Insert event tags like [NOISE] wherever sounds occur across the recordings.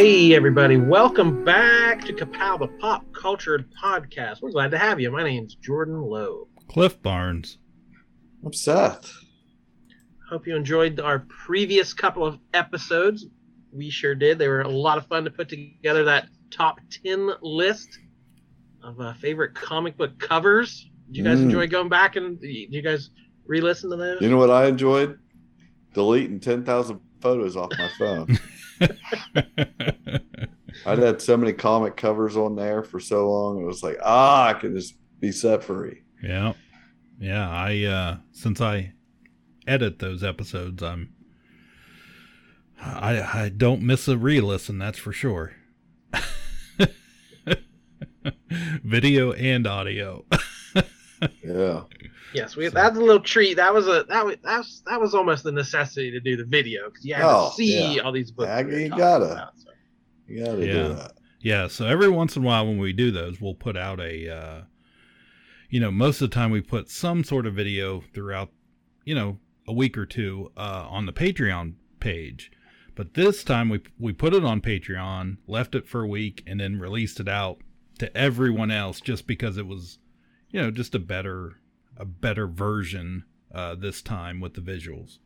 Hey, everybody, welcome back to Kapow, the Pop Culture Podcast. We're glad to have you. My name's Jordan Lowe. Cliff Barnes. I'm Seth. Hope you enjoyed our previous couple of episodes. We sure did. They were a lot of fun to put together that top 10 list of uh, favorite comic book covers. Did you guys Mm. enjoy going back and did you guys re listen to those? You know what I enjoyed? Deleting 10,000 photos off my phone. [LAUGHS] I'd had so many comic covers on there for so long. It was like, ah, I can just be set free. yeah. Yeah, I uh since I edit those episodes, I'm I I don't miss a re-listen, that's for sure. [LAUGHS] Video and audio. [LAUGHS] Yeah. Yes, we, that's a little treat. That was a that was that was, that was almost a necessity to do the video because you had Oh, to see yeah. all these books. Yeah, we you gotta. about, so. You got to Yeah. do that. Yeah, so every once in a while when we do those, we'll put out a uh you know, most of the time we put some sort of video throughout, you know, a week or two uh on the Patreon page. But this time we we put it on Patreon, left it for a week and then released it out to everyone else just because it was you know, just a better a better version uh this time with the visuals.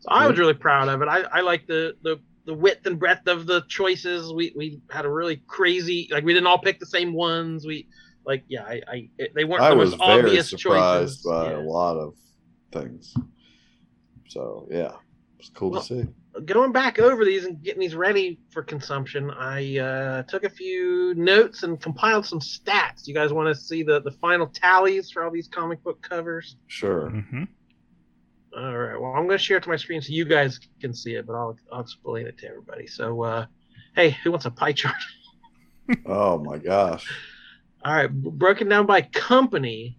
So I was really proud of it. I, I like the, the the width and breadth of the choices. We we had a really crazy like we didn't all pick the same ones. We like yeah I, I they weren't I the was most very obvious surprised choices. by Yeah. a lot of things. So, yeah, it's cool Well, to see. Going back over these and getting these ready for consumption, I uh, took a few notes and compiled some stats. You guys want to see the the final tallies for all these comic book covers? Sure. Mhm. All right. Well, I'm going to share it to my screen so you guys can see it, but I'll I'll explain it to everybody. So, uh, hey, who wants a pie chart? [LAUGHS] Oh, my gosh. All right, b- broken down by company,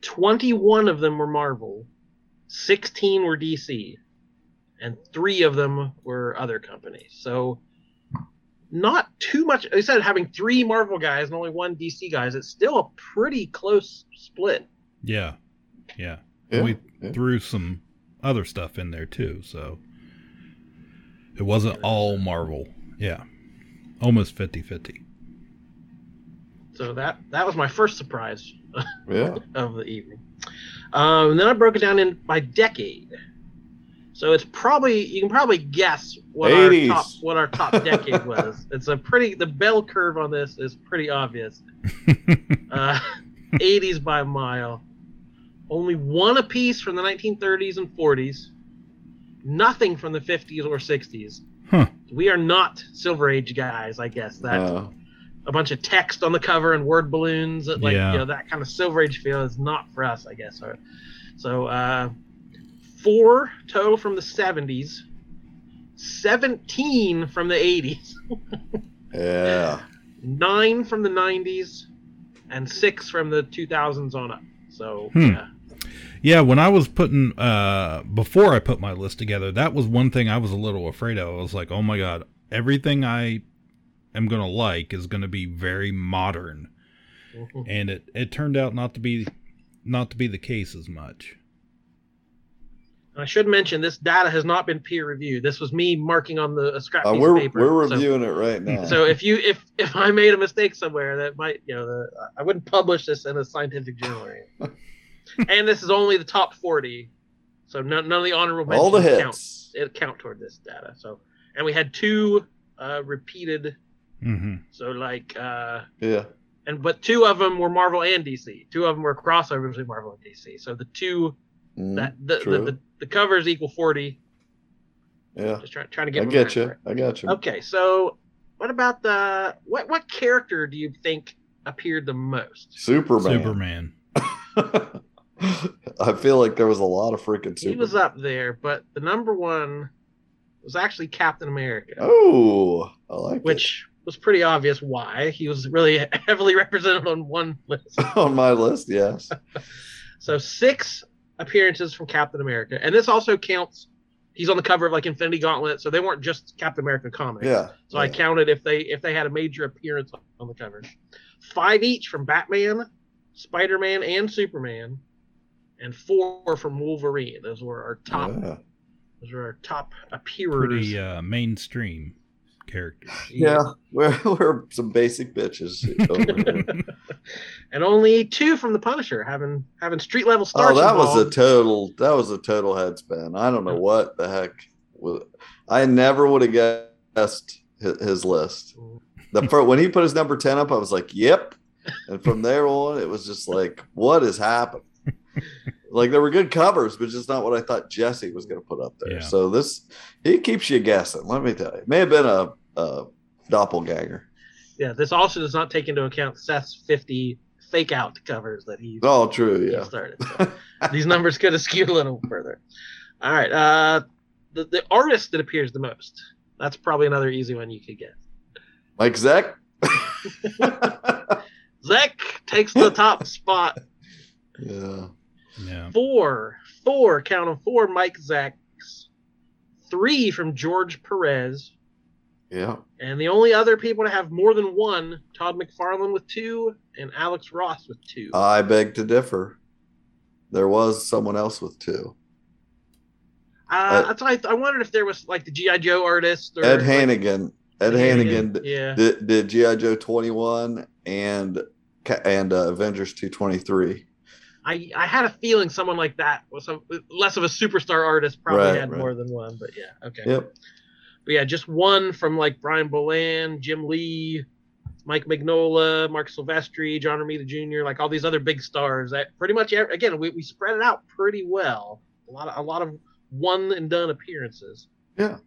21 of them were Marvel, 16 were DC, and three of them were other companies. So, not too much. I said having three Marvel guys and only one DC guys, it's still a pretty close split. Yeah. Yeah. Yeah. We yeah. threw some other stuff in there too, so it wasn't all Marvel. Yeah. Almost 50-50. So that that was my first surprise yeah. [LAUGHS] of the evening. Um, and then I broke it down in by decade. So it's probably you can probably guess what our top what our top decade was. [LAUGHS] It's a pretty the bell curve on this is pretty obvious. [LAUGHS] Uh, 80s by a mile. Only one apiece from the 1930s and 40s. Nothing from the 50s or 60s. Huh. We are not Silver Age guys, I guess. That Uh, a bunch of text on the cover and word balloons that like Yeah. you know that kind of silver age feel is not for us i guess so uh four total from the 70s 17 from the 80s [LAUGHS] yeah. nine from the 90s and six from the 2000s on up so Hmm. yeah yeah, when I was putting uh before I put my list together, that was one thing I was a little afraid of. I was like, "Oh my god, everything I am going to like is going to be very modern." Mhm. And it it turned out not to be not to be the case as much. I should mention this data has not been peer reviewed this was me marking on the a scrap Uh, piece we're of paper we're So- reviewing it right now. So if you if if I made a mistake somewhere, that might you know the, I wouldn't publish this in a scientific journal. [LAUGHS] And this is only the top forty, so none, none of the honorable mentions All the mentions count. hits. It count toward this data. So and we had two uh, repeated. Mm-hmm. So like uh, Yeah. and but two of them were Marvel and DC. Two of them were crossovers between Marvel and DC. So the two Mhm. that the, the, true. the the covers equal forty. yeah. Just trying trying to get I get you. I got you. Okay, so what about the what what character do you think appeared the most? Superman. Superman. [LAUGHS] I feel like there was a lot of freaking He Superman. was up there, but the number one was actually Captain America, Oh, I like it. which was pretty obvious why. He was really [LAUGHS] heavily represented on one list. [LAUGHS] On my list, yes. So six appearances from Captain America, and this also counts. He's on the cover of like Infinity Gauntlet, so they weren't just Captain America comics. Yeah. So I counted if they if they had a major appearance on the cover. Five each from Batman, Spider Man, and Superman, and four from Wolverine. Those were our top. Yeah. Those were our top appearers. Pretty uh, mainstream characters. Yeah, [LAUGHS] we're, we're some basic bitches. [LAUGHS] and only two from the Punisher, having having street level oh, stars. oh, that was a total. That was a total head spin. I don't know what the heck. Was, I never would have guessed his, his list. The first, when he put his number ten up, I was like, "Yep." And from there on, it was just like, "What has happened?" Like there were good covers, but just not what I thought Jesse was going to put up there. Yeah. So this he keeps you guessing. Let me tell you, it may have been a, a doppelganger. yeah. This also does not take into account Seth's fifty fake out covers that he, Oh, true. Yeah. started. So these numbers could have skewed a little further. All right. Uh, the the artist that appears the most. That's probably another easy one you could get. Like Zeck. [LAUGHS] Zeck takes the top spot. [LAUGHS] yeah. Yeah. Four, four, count them, four Mike Zecks, three from George Perez, Yeah. and the only other people to have more than one, Todd McFarlane with two, and Alex Ross with two. I beg to differ. There was someone else with two. uh, that's why I, I wondered if there was like the GI Joe artist or Ed like, Hannigan. Ed Hannigan d- Yeah, did, did GI Joe twenty one and and uh, Avengers two twenty three. I I had a feeling someone like that was some less of a superstar artist probably Right, had right. more than one, but yeah, okay. Yep. But yeah, just one from like Brian Bolland, Jim Lee, Mike Mignola, Marc Silvestri, John Romita Jr., like all these other big stars. That pretty much again we, we spread it out pretty well. A lot of a lot of one and done appearances. Yeah.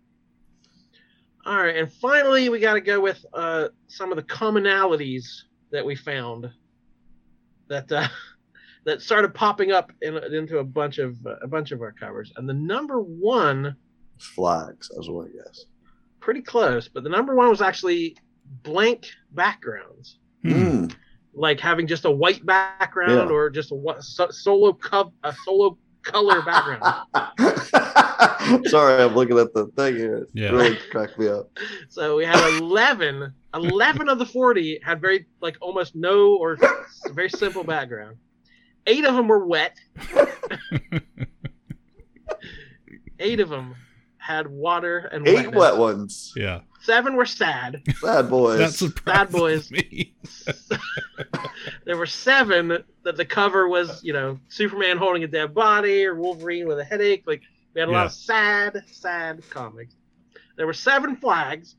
All right, and finally we got to go with uh, some of the commonalities that we found that uh, [LAUGHS] that started popping up in, into a bunch of uh, a bunch of our covers. And the number one Flags. I was going to guess. pretty close, but the number one was actually blank backgrounds, Hmm. Mm. like having just a white background Yeah. or just a so, solo cup, a solo color background. [LAUGHS] Sorry, I'm looking at the thing here. It Yeah. really cracked me up. [LAUGHS] so we had 11, 11 of the 40 had very like almost no or very simple background. Eight of them were wet. [LAUGHS] Eight of them had water and Eight wetness. wet ones. Yeah. Seven were sad. Bad boys. That surprised boys. me. [LAUGHS] there were seven that the cover was, you know, Superman holding a dead body or Wolverine with a headache. Like we had a lot of sad, sad comics. There were seven flags.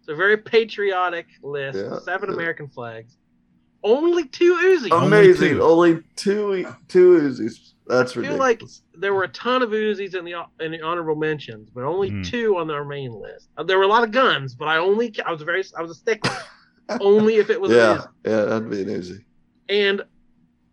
It's a very patriotic list. Yeah, seven yeah. American flags. Only two Uzis. Only Amazing. two. Only two two Uzis. That's I feel ridiculous. like there were a ton of Uzis in the in the honorable mentions, but only Hmm. two on our main list. Uh, There were a lot of guns, but I only I was very I was a stickler. [LAUGHS] only if it was yeah, Uzi. yeah, that'd be an Uzi. and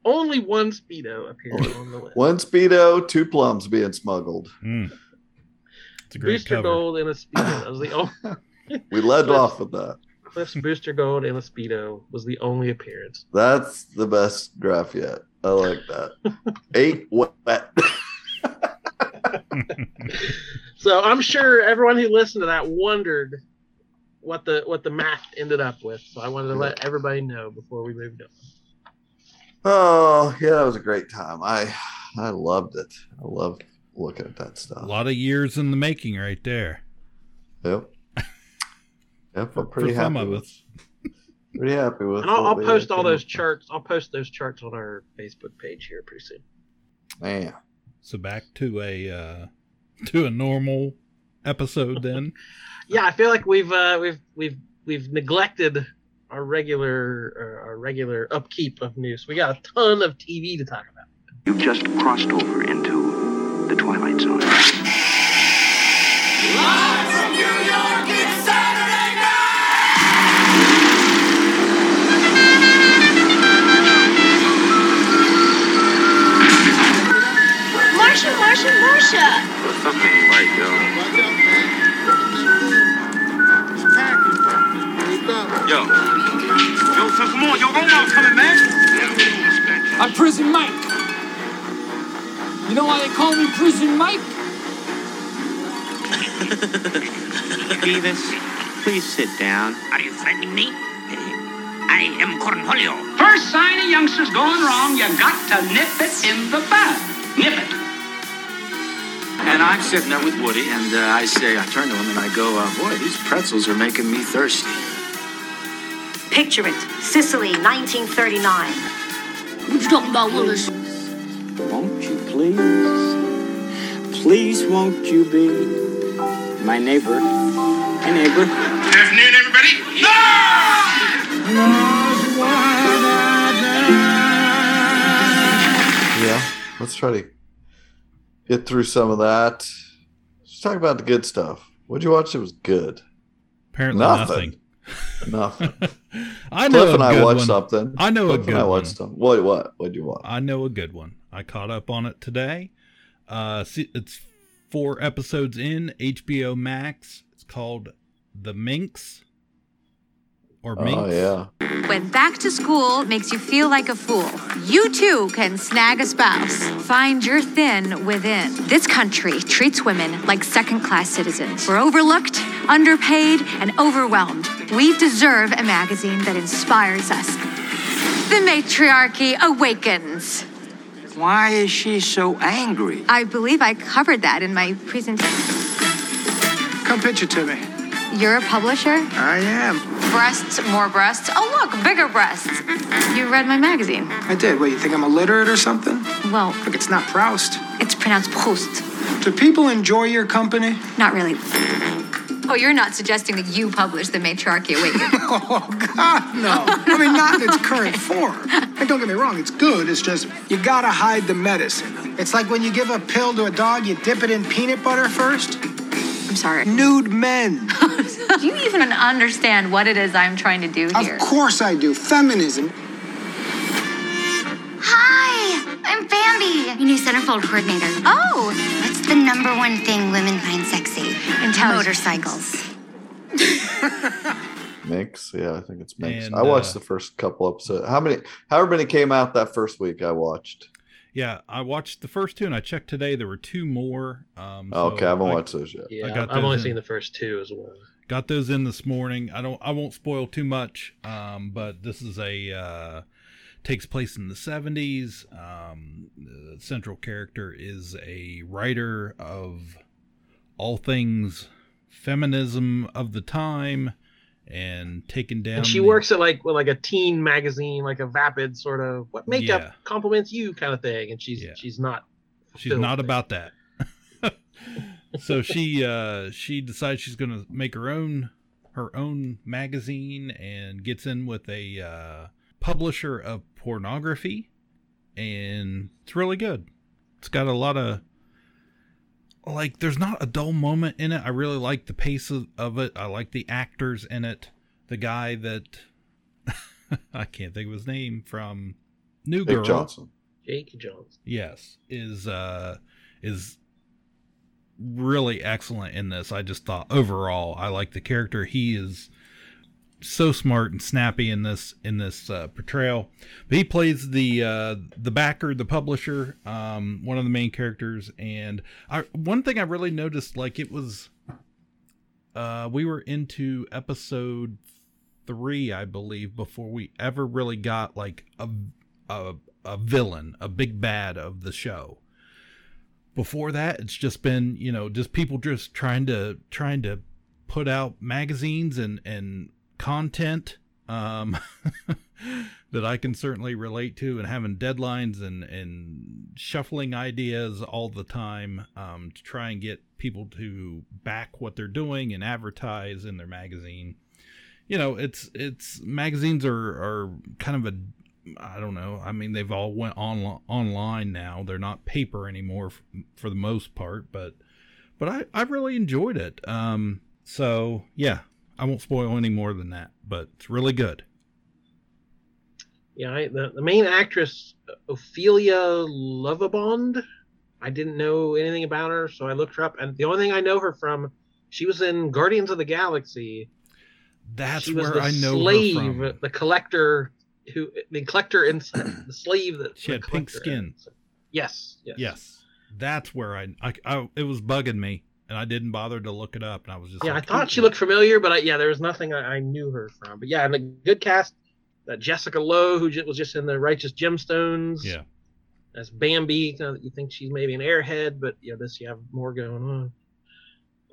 only one speedo appeared on the list. One speedo, two plums being smuggled. It's a great Booster cover. Gold and a speedo. That was the [LAUGHS] only We led [LAUGHS] off with that. Cliff's Booster Gold and a speedo was the only appearance. That's the best graph yet. I like that. [LAUGHS] Eight wet. [LAUGHS] So I'm sure everyone who listened to that wondered what the what the math ended up with. So I wanted to let everybody know before we moved on. Oh yeah, that was a great time. I I loved it. I loved looking at that stuff. A lot of years in the making right there. Yep. Yep, For, I'm pretty for some happy of with us. [LAUGHS] pretty happy with. And I'll, I'll post all those up charts. I'll post those charts on our Facebook page here pretty soon. Yeah. So back to a uh, [LAUGHS] to a normal episode then. [LAUGHS] Yeah, I feel like we've uh, we've we've we've neglected our regular uh, our regular upkeep of news. We got a ton of TV to talk about. You've just crossed over into the Twilight Zone. Marcia, Marcia, Marcia! What's up, right, yo? Yo. Yo, son, come on. Yo, Omar's coming, man. I'm Prison Mike. You know why they call me Prison Mike? [LAUGHS] Beavis, please sit down. Are you threatening me? I am Cornholio. First sign a youngster's going wrong, you got to nip it in the bud. Nip it. And I'm sitting there with Woody, and uh, I say, I turn to him and I go, uh, boy, these pretzels are making me thirsty. Picture it Sicily, 1939. What you talking about, Willis? Won't you please? Please, won't you be my neighbor? My neighbor. Good afternoon, everybody. No! Yeah, let's try to get through some of that. Let's talk about the good stuff. What'd you watch? It was good. Apparently Nothing. nothing. Nothing. [LAUGHS] I know Cliff a and I good watched one. something. I know a Cliff good and I one. watched something. What? What? What'd you watch? I know a good one. I caught up on it today. Uh, see, it's four episodes in HBO Max. It's called The Minx or oh, Minx. Oh yeah. When back to school makes you feel like a fool, you too can snag a spouse. Find your thin within. This country treats women like second class citizens. We're overlooked, underpaid, and overwhelmed. We deserve a magazine that inspires us. The matriarchy awakens. Why is she so angry? I believe I covered that in my presentation. Come pitch it to me. You're a publisher? I am. Breasts, more breasts. Oh, look, bigger breasts. You read my magazine. I did. What, you think I'm illiterate or something? Well, Look, it's not Proust. it's pronounced Proust. Do people enjoy your company? Not really. Oh, you're not suggesting that you publish The Matriarchy Awakens. [LAUGHS] Oh, God, no. I mean, not in its current form. And don't get me wrong, it's good. It's just, you gotta hide the medicine. It's like when you give a pill to a dog, you dip it in peanut butter first. I'm sorry. Nude men. [LAUGHS] Do you even understand what it is I'm trying to do here? Of course I do. Feminism. Hi, I'm Bambi, your new centerfold coordinator. Oh, What's the number one thing women find sexy? Intelligence. Motorcycles. Mix. Yeah, I think it's Mix. And, I watched uh, the first couple episodes. How many? However many came out that first week. I watched. Yeah, I watched the first two, and I checked today. There were two more. Um, Oh, so okay, I haven't I watched those yet. Yeah, got I've only in. seen the first two as well. Got those in this morning. I don't. I won't spoil too much. Um, but this is a uh, takes place in the seventies. Um, the central character is a writer of all things feminism of the time, and taken down. And she the- works at like well, like a teen magazine, like a vapid sort of what makeup Yeah. compliments you kind of thing. And she's Yeah. she's not. She's not about that. So she uh she decides she's gonna make her own her own magazine and gets in with a uh publisher of pornography and it's really good. It's got a lot of like there's not a dull moment in it. I really like the pace of, of it. I like the actors in it. The guy that [LAUGHS] i can't think of his name from new Jake girl. Johnson. Jake Johnson. yes is uh is really excellent in this. I just thought overall i like the character. He is so smart and snappy in this in this uh, portrayal. But he plays the uh the backer the publisher um one of the main characters. And i one thing i really noticed like it was uh we were into episode three i believe before we ever really got like a a, a villain a big bad of the show before that it's just been you know just people just trying to trying to put out magazines and and content um [LAUGHS] that I can certainly relate to and having deadlines and and shuffling ideas all the time um to try and get people to back what they're doing and advertise in their magazine. You know it's it's magazines are are kind of a I don't know. I mean, they've all went on online now. They're not paper anymore f- for the most part, but but I I really enjoyed it. Um, so yeah, I won't spoil any more than that, but it's really good. Yeah, I, the the main actress Ophelia Lovibond. I didn't know anything about her, so I looked her up, and the only thing I know her from, she was in Guardians of the Galaxy. That's she where I know slave, her from. the collector who the collector and [CLEARS THROAT] the slave that She had pink skin. had. Yes, yes, Yes, that's where I, I, I it was bugging me, and I didn't bother to look it up, and I was just Yeah, like, I thought she looked familiar, but I, yeah, there was nothing I, I knew her from. But yeah, and a good cast. That Jessica Lowe, who ju- was just in the Righteous Gemstones. yeah, As Bambi, uh, you think she's maybe an airhead, but yeah, this you have more going on.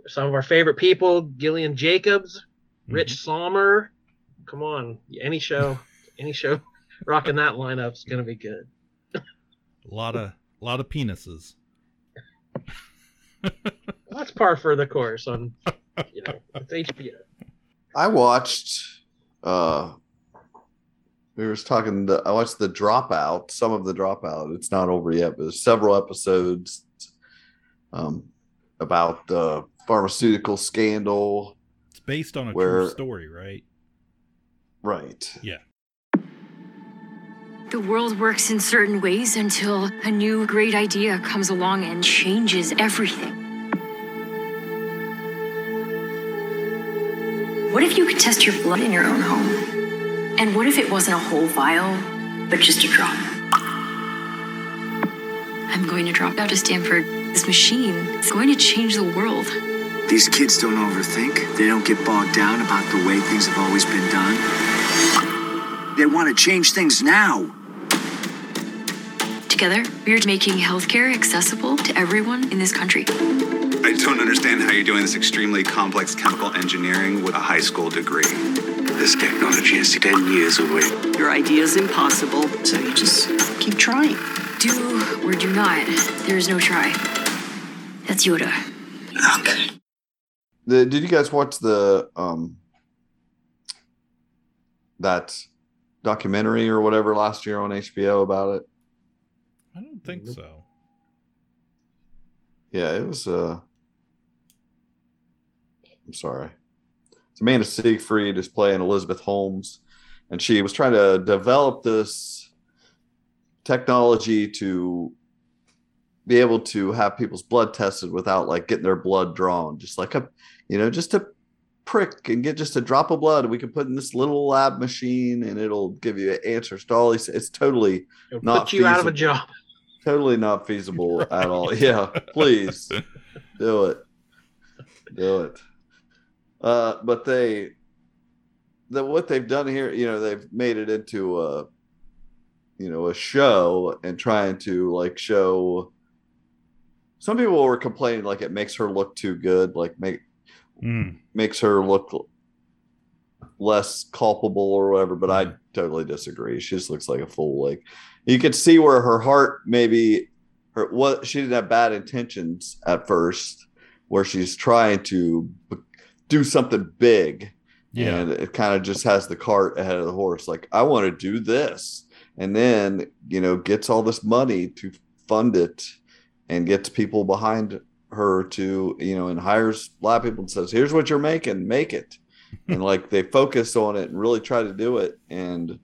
Some of our favorite people: Gillian Jacobs, Rich Mm-hmm. Sommer. Come on, any show, any show, [LAUGHS] rocking that lineup is gonna be good. a lot of, a lot of penises. [LAUGHS] That's par for the course on, you know, it's HBO. I watched. uh We were talking. The, I watched the Dropout. Some of the Dropout. It's not over yet, but there's several episodes um, about the pharmaceutical scandal. It's based on a Where- true story, right? Right. Yeah. The world works in certain ways until a new great idea comes along and changes everything. What if you could test your blood in your own home? And what if it wasn't a whole vial, but just a drop? I'm going to drop out of Stanford. This machine is going to change the world. These kids don't overthink. They don't get bogged down about the way things have always been done. They want to change things now. Together, we're making healthcare accessible to everyone in this country. I don't understand how you're doing this extremely complex chemical engineering with a high school degree. This technology is 10 years away. Your idea is impossible, so you just keep trying. Do or do not. There is no try. That's Yoda. Okay. The, did you guys watch the um that documentary or whatever last year on HBO about it? I don't think so. Yeah, it was. uh I'm sorry. It's Amanda Seyfried is playing Elizabeth Holmes, and she was trying to develop this technology to be able to have people's blood tested without like getting their blood drawn, just like a, you know, just a prick and get just a drop of blood. We can put in this little lab machine, and it'll give you answers to all these. It's totally It'll not put you out of a job. Totally not feasible [LAUGHS] at all. Yeah, please [LAUGHS] do it. Do it. Uh, but they, the what they've done here, you know, they've made it into a, you know, a show and trying to like show. Some people were complaining like it makes her look too good, like make Mm. makes her look less culpable or whatever. But I totally disagree. She just looks like a fool. Like you could see where her heart maybe her what she didn't have bad intentions at first, where she's trying to b- do something big. Yeah. And it kind of just has the cart ahead of the horse. Like, I want to do this. And then, you know, gets all this money to fund it and gets people behind her to, you know, and hires a lot of people and says, here's what you're making, make it. and like they focus on it and really try to do it and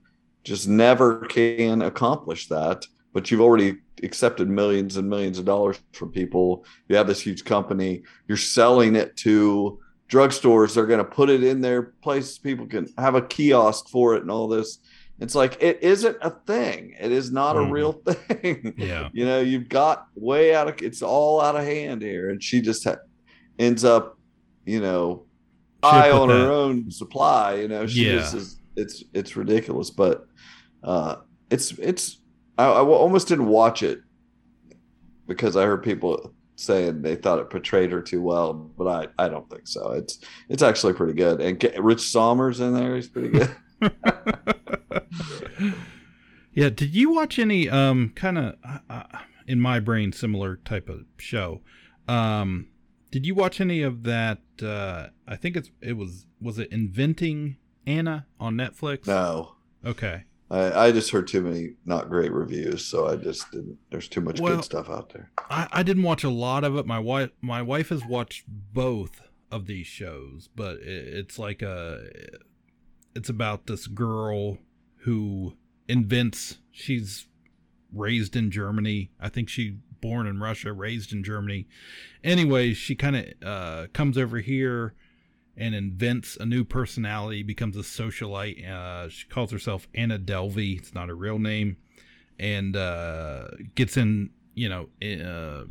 just never can accomplish that. But you've already accepted millions and millions of dollars from people. You have this huge company, you're selling it to drugstores. They're going to put it in their places. People can have a kiosk for it and all this. It's like it isn't a thing. It is not Mhm. a real [LAUGHS] thing. Yeah. you know, you've got way out of it's all out of hand here, and she just ha- ends up, you know, eye on her own supply. You know, she Yeah. just is. It's it's ridiculous, but uh, it's it's. I, I almost didn't watch it because I heard people saying they thought it portrayed her too well, but I, I don't think so. It's it's actually pretty good, and Rich Sommer's in there. He's pretty good. [LAUGHS] Yeah, did you watch any um kind of uh, in my brain similar type of show? Um did you watch any of that uh I think it's it was was it Inventing Anna on Netflix? No, Okay. I, I just heard too many not great reviews, so I just didn't. There's too much Well, good stuff out there. I, I didn't watch a lot of it. My wife my wife has watched both of these shows, but it, it's like a it's about this girl who invents she's raised in Germany. I think she born in Russia, raised in Germany. Anyway, she kind of uh, comes over here and invents a new personality, becomes a socialite. Uh, she calls herself Anna Delvey. It's not her real name, and uh, gets in, you know, uh,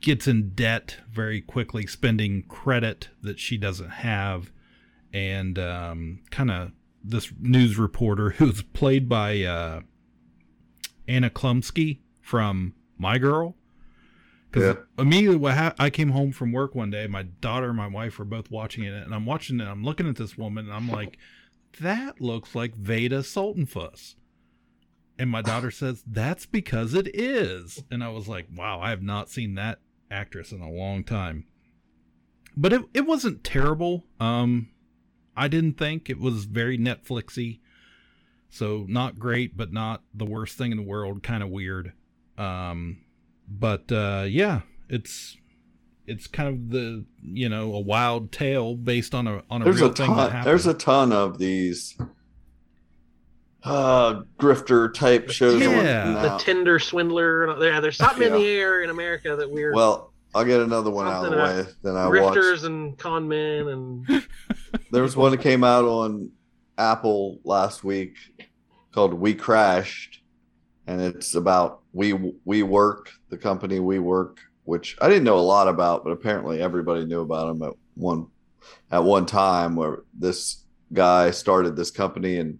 gets in debt very quickly, spending credit that she doesn't have, and um, kind of this news reporter [LAUGHS] who's played by uh, Anna Chlumsky from My Girl. Because yeah. immediately when I came home from work one day, my daughter and my wife were both watching it, and I'm watching it. I'm looking at this woman, and I'm like, "That looks like Veda Sultenfuss." And my daughter [SIGHS] says, "That's because it is." And I was like, "Wow, I have not seen that actress in a long time." But it it wasn't terrible. Um, I didn't think it was very Netflixy. So not great, but not the worst thing in the world. Kind of weird. Um, but uh, yeah, it's it's kind of the you know a wild tale based on a on a there's real a thing ton, that happened. There's a ton of these uh grifter type shows. Yeah, the Tinder swindler. Yeah, there's something yeah. in the air in America that we're well. I'll get another one out of the way. Then I grifters watched. and con men and [LAUGHS] there was one that came out on Apple last week called We Crashed, and it's about we WeWork the company WeWork, which I didn't know a lot about, but apparently everybody knew about them at one at one time where this guy started this company and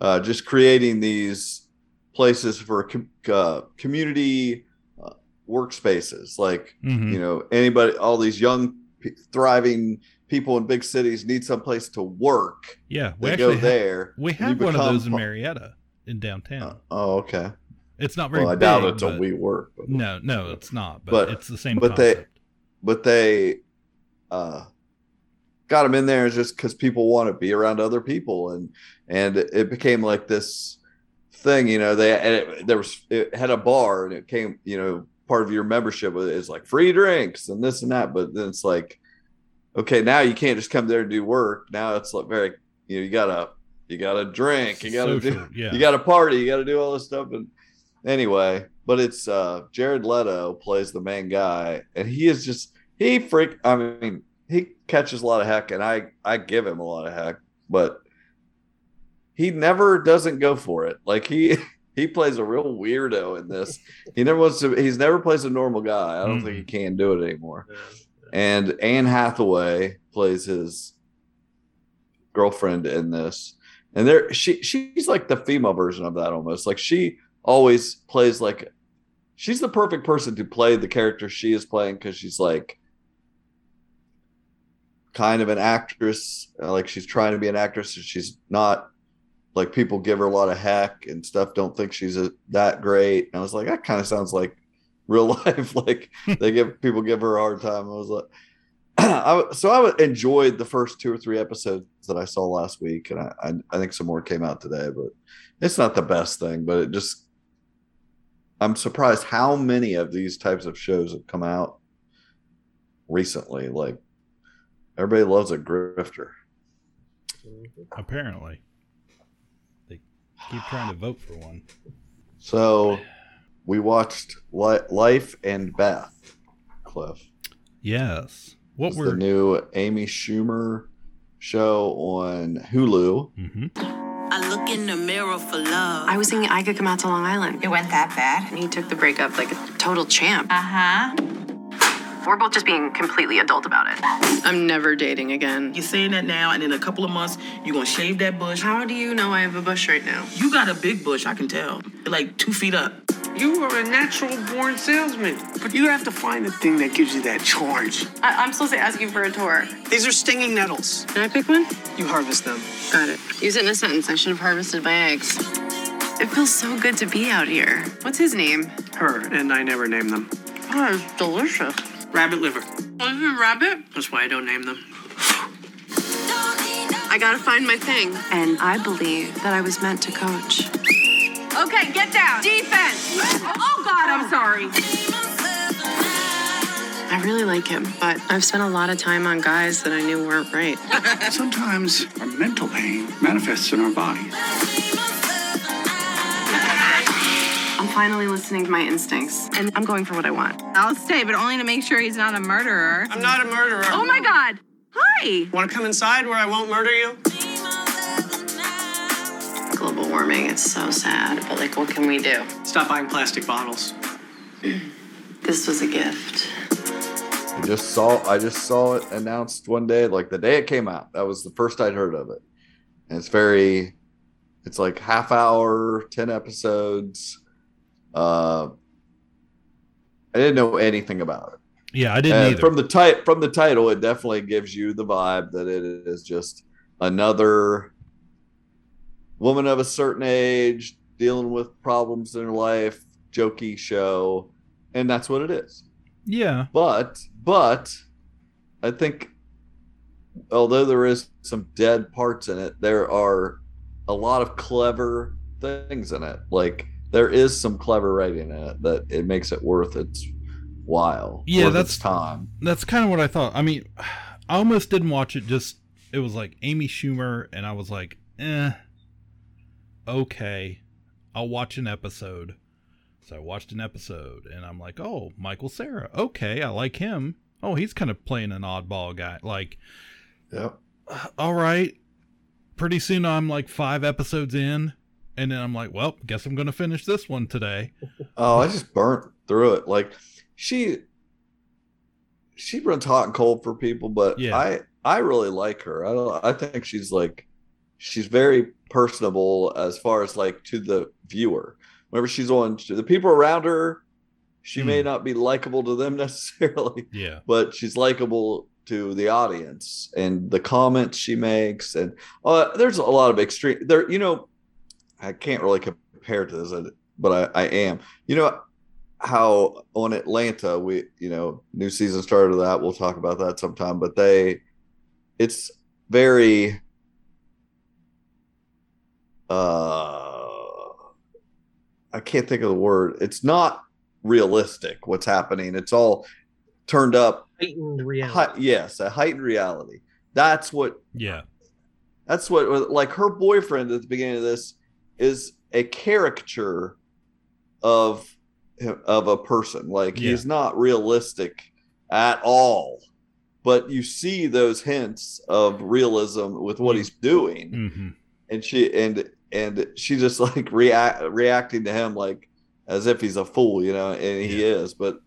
uh, just creating these places for com- uh, community workspaces like Mhm. you know anybody all these young thriving people in big cities need some place to work Yeah, we they actually go ha- there we have one of those in Marietta in downtown. oh okay it's not very well i big. doubt it's a but- WeWork but, No, no, it's not. But, but it's the same. but concept. they but they uh got them in there just because people want to be around other people and and it became like this thing you know they and it, there was it had a bar and it came you know part of your membership is like free drinks and this and that but then it's like okay now you can't just come there and do work now it's like very you know you gotta you gotta drink you gotta Social, do [LAUGHS] yeah. you gotta party you gotta do all this stuff and anyway but it's uh jared leto plays the main guy and he is just he freak i mean he catches a lot of heck and i i give him a lot of heck but he never doesn't go for it. Like he [LAUGHS] he plays a real weirdo in this. He never wants to he's never plays a normal guy. I don't think he can do it anymore. And anne hathaway plays his girlfriend in this and there she she's like the female version of that almost. Like she always plays like she's the perfect person to play the character she is playing because she's like kind of an actress uh, like she's trying to be an actress and she's not like people give her a lot of heck and stuff don't think she's a, that great. And i was like that kind of sounds like [LAUGHS] real life [LAUGHS] like they give people give her a hard time. I was like [CLEARS THROAT] I, so i enjoyed the first two or three episodes that i saw last week and I, I i think some more came out today but it's not the best thing but it just i'm surprised how many of these types of shows have come out recently like everybody loves a grifter apparently they keep trying to vote for one. So we watched Life and Beth, Cliff. Yes. What It's were the new Amy Schumer show on Hulu? Mm-hmm. I look in the mirror for love. I was thinking I could come out to Long Island. It went that bad? And he took the breakup like a total champ. Uh huh. We're both just being completely adult about it. I'm never dating again. You're saying that now, and in a couple of months, you're gonna shave that bush. How do you know I have a bush right now? You got a big bush, I can tell. You're like two feet up. You are a natural born salesman, but you have to find the thing that gives you that charge. I- I'm supposed to ask you for a tour. These are stinging nettles. Can I pick one? You harvest them. Got it. Use it in a sentence. I should have harvested my eggs. It feels so good to be out here. What's his name? Her, and I never name them. Oh, it's delicious. Rabbit liver. Oh, is it rabbit? That's why I don't name them. I gotta find my thing. And I believe that I was meant to coach. Okay, get down. Defense. Oh, God, I'm sorry. I really like him, but I've spent a lot of time on guys that I knew weren't right. [LAUGHS] Sometimes our mental pain manifests in our bodies. I'm finally listening to my instincts, and I'm going for what I want. I'll stay, but only to make sure he's not a murderer. I'm not a murderer. Oh, my God. Hi. Hi. Want to come inside where I won't murder you? Global warming, it's so sad. But, like, what can we do? Stop buying plastic bottles. [CLEARS THROAT] This was a gift. I just saw I just saw it announced one day, like the day it came out. That was the first I'd heard of it. And it's very it's like half hour, 10 episodes. Uh I didn't know anything about it. Yeah, I didn't And either. From the tit- from the title, it definitely gives you the vibe that it is just another woman of a certain age dealing with problems in her life, jokey show, and that's what it is. yeah. But but I think although there is some dead parts in it, there are a lot of clever things in it. Like there is some clever writing in it that it makes it worth its while. Yeah, that's time. That's kind of what I thought. I mean, [SIGHS] I almost didn't watch it. Just it was like Amy Schumer, and I was like, eh, okay, I'll watch an episode. So I watched an episode, and I'm like, oh, Michael Cera, okay, I like him. Oh, he's kind of playing an oddball guy. Like, Yep. all right. Pretty soon, I'm like five episodes in, and then I'm like, well, guess I'm gonna finish this one today. Oh, I just burnt through it. Like she she runs hot and cold for people, but Yeah. I I really like her. I don't I think she's like she's very personable as far as like to the viewer. Whenever she's on to the people around her, she may not be likable to them [LAUGHS] necessarily, Yeah. but she's likable to the audience and the comments she makes and uh, there's a lot of extreme there you know i can't really compare to this but I, I am you know how on atlanta we you know new season started that we'll talk about that sometime but they it's very uh i can't think of the word it's not realistic what's happening it's all turned up Heightened reality. Hi- yes, a heightened reality. That's what. Yeah. That's what. Like her boyfriend at the beginning of this is a caricature of of a person. Like Yeah. he's not realistic at all. But you see those hints of realism with what he's doing, Mm-hmm. and she and and she just [LAUGHS] like react reacting to him like as if he's a fool, you know, and he is. But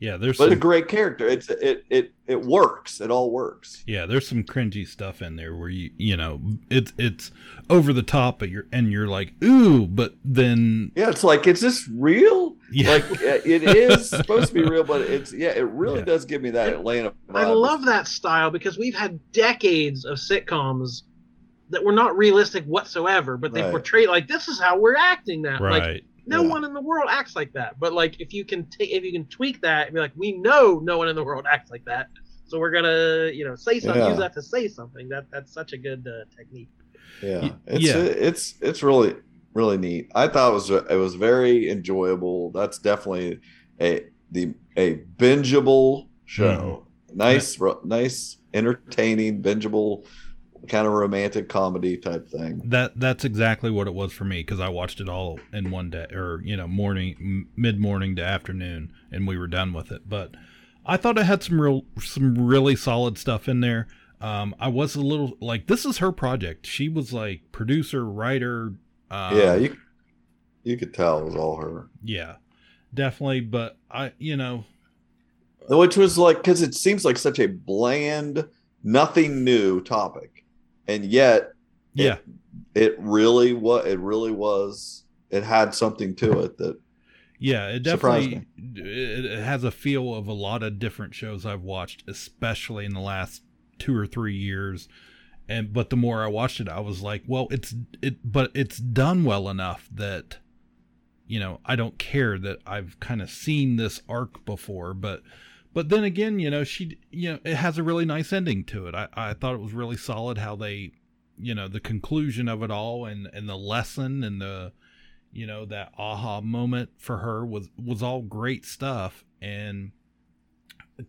Yeah, there's but a great character. It's it it it works. It all works. yeah, there's some cringy stuff in there where you you know it's it's over the top, but you're and you're like ooh, but then Yeah, it's like, is this real? Yeah. Like it is [LAUGHS] supposed to be real, but it's yeah, it really Yeah. does give me that Atlanta. I love that style because we've had decades of sitcoms that were not realistic whatsoever, but they Right. portray like this is how we're acting now. Like right, no Yeah. one in the world acts like that. But like if you can take if you can tweak that and be like, we know no one in the world acts like that. So we're gonna, you know, say something, Yeah. use that to say something. That that's such a good uh, technique. Yeah, it's yeah. it's it's really really neat. I thought it was it was very enjoyable. That's definitely a the a bingeable show. Mm-hmm. Nice, ro- nice, entertaining, bingeable kind of romantic comedy type thing. that that's exactly what it was for me because I watched it all in one day or you know morning mid morning to afternoon, and we were done with it. But I thought it had some real some really solid stuff in there. Um, I was a little like this is her project. She was like producer, writer. Um, yeah, you you could tell it was all her. yeah, definitely. But I, you know, which was like because it seems like such a bland nothing new topic and yet yeah, it really what it really was it had something to it that Yeah, it Surprised definitely it, it has a feel of a lot of different shows I've watched, especially in the last two or three years. And but the more I watched it, I was like, well, it's it, but it's done well enough that you know I don't care that I've kind of seen this arc before, but but then again, you know, she you know it has a really nice ending to it. I I thought it was really solid how they you know the conclusion of it all and and the lesson and the you know that aha moment for her was was all great stuff. And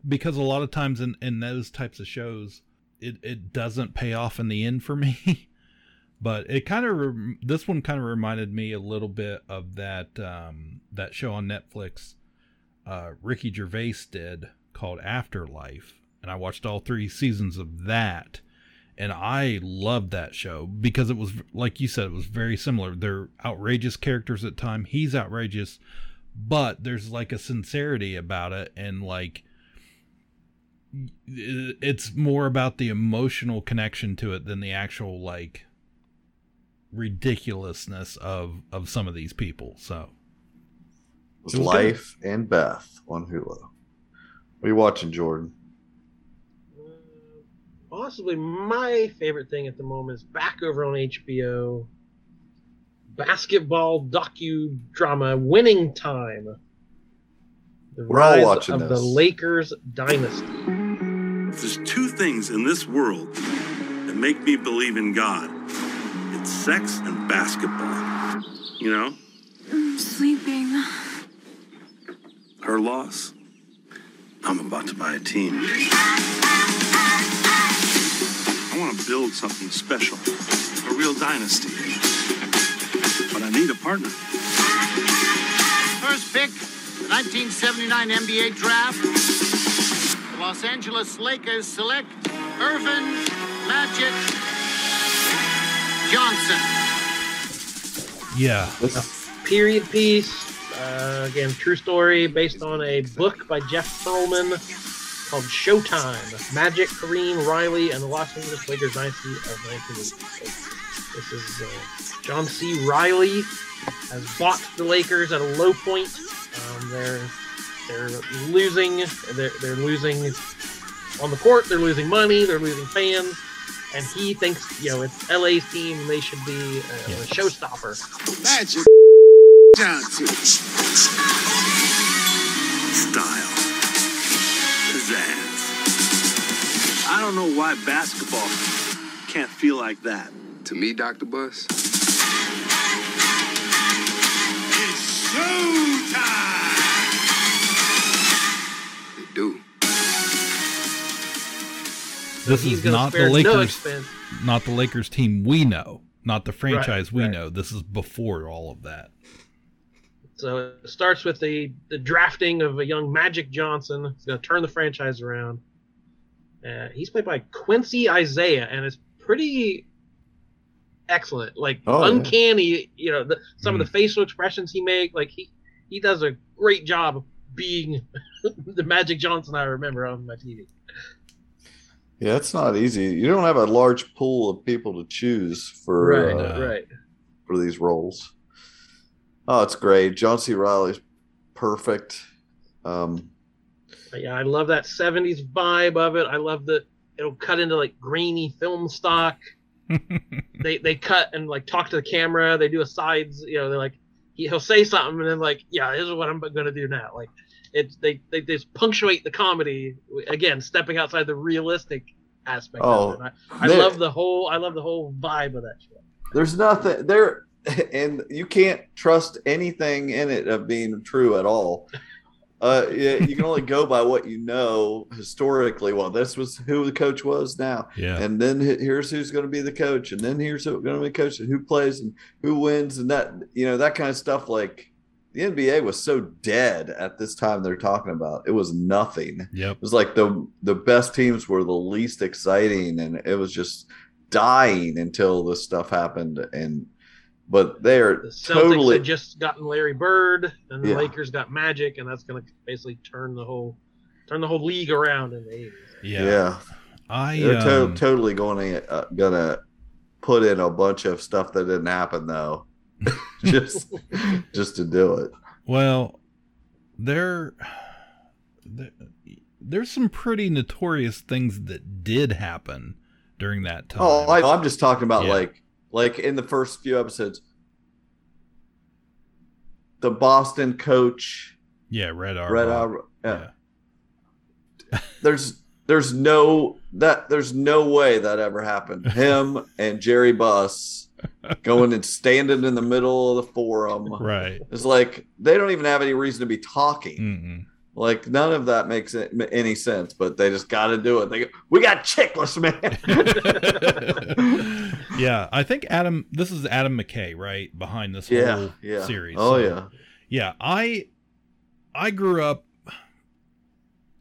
because a lot of times in in those types of shows it it doesn't pay off in the end for me. [LAUGHS] But it kind of rem- this one kind of reminded me a little bit of that um that show on Netflix uh Ricky Gervais did called Afterlife and I watched all three seasons of that. And I loved that show because it was, like you said, it was very similar. They're outrageous characters at time. He's outrageous, but there's like a sincerity about it. And like, it's more about the emotional connection to it than the actual like ridiculousness of of some of these people. So Life and Beth on Hulu. What are you watching, Jordan? Uh, possibly my favorite thing at the moment is back over on HBO. Basketball docudrama Winning Time. The We're all rise watching of this. the Lakers dynasty. There's two things in this world that make me believe in God. It's sex and basketball. You know? I'm sleeping. Her loss. I'm about to buy a team. I want to build something special, a real dynasty. But I need a partner. First pick, the 1979 NBA draft. The Los Angeles Lakers select Earvin Magic Johnson. Yeah. Period piece. Uh, again, true story based on a book by Jeff Pearlman called Showtime Magic, Kareem, Riley, and the Los Angeles Lakers Dynasty of 1986. This is uh, John C. Reilly has bought the Lakers at a low point. Um, they're they're losing. They're, they're losing on the court. They're losing money. They're losing fans. And he thinks, you know, it's LA's team. They should be uh, a showstopper. Magic Johnson. Style. Pizzazz. I don't know why basketball can't feel like that. To me, Dr. Buss, It's showtime! they do. This he's is not the spare no Lakers, not the Lakers team we know, not the franchise we right. know. This is before all of that. So it starts with the, the drafting of a young Magic Johnson. He's going to turn the franchise around. Uh, he's played by Quincy Isaiah, and it's pretty excellent. Like Oh, yeah. uncanny, you know, the, some of the facial expressions he make. Like he he does a great job of being [LAUGHS] the Magic Johnson I remember on my TV. Yeah, it's not easy. You don't have a large pool of people to choose for Right, uh, right. for these roles. Oh, it's great. John C. Reilly's perfect. Um, Yeah, I love that '70s vibe of it. I love that it'll cut into like grainy film stock. [LAUGHS] they they cut and like talk to the camera. They do a sides. You know, they're like he, he'll say something and then like, yeah, this is what I'm gonna do now. Like it's they they just punctuate the comedy again, stepping outside the realistic aspect Oh, of it. I, I love the whole I love the whole vibe of that show. there's nothing there, [LAUGHS] and you can't trust anything in it of being true at all. Uh, yeah, you can only go by what you know historically. Well, this was who the coach was now, Yeah. and then here's who's going to be the coach, and then here's who's going to be the coach, and who plays and who wins, and that you know that kind of stuff. Like the NBA was so dead at this time they're talking about. It was nothing. Yep. It was like the the best teams were the least exciting, and it was just dying until this stuff happened. And but they're The Celtics totally had just gotten Larry Bird, and the Yeah. Lakers got Magic, and that's gonna basically turn the whole turn the whole league around in the '80s. Yeah. yeah. I They're to- um, totally going to uh, gonna put in a bunch of stuff that didn't happen though, [LAUGHS] just just to do it. Well, there, there, there's some pretty notorious things that did happen during that time. Oh, I, I'm just talking about Yeah. like like in the first few episodes, the Boston coach, yeah, Red Auerbach. Red Auer- yeah. [LAUGHS] there's there's no that there's no way that ever happened. [LAUGHS] Him and Jerry Buss going and standing in the middle of the forum. Right. It's like they don't even have any reason to be talking. Mm-mm. Like none of that makes it, any sense, but they just got to do it. They go, we got Chiklis, man. [LAUGHS] yeah, I think Adam. This is Adam McKay, right, behind this Yeah, whole yeah. series. Oh, yeah. yeah. I I grew up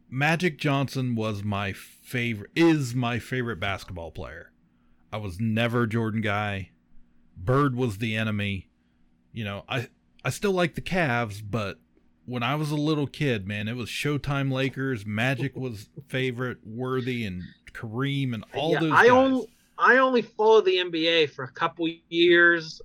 Magic Johnson was my favorite is my favorite basketball player. I was never Jordan guy. Bird was the enemy. You know, I I still like the Cavs, but when I was a little kid, man, it was Showtime Lakers. Magic was favorite, Worthy and Kareem and all Yeah, those I guys. only I only followed the NBA for a couple years,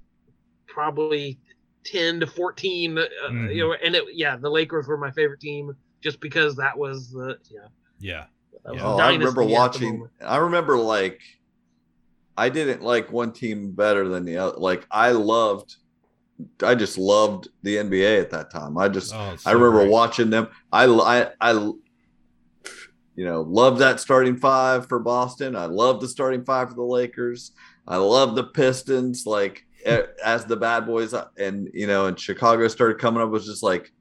probably ten to fourteen. Uh, Mhm. You know, and it, yeah, the Lakers were my favorite team just because that was the yeah. yeah. That was Oh, I remember dynasty at the watching. I remember like, I didn't like one team better than the other. Like I loved, I just loved the NBA at that time. I just, Oh, it's I remember great. watching them. I, I, I, you know, love that starting five for Boston. I love the starting five for the Lakers. I love the Pistons. Like as the bad boys, uh, and you know, and Chicago started coming up. Was just like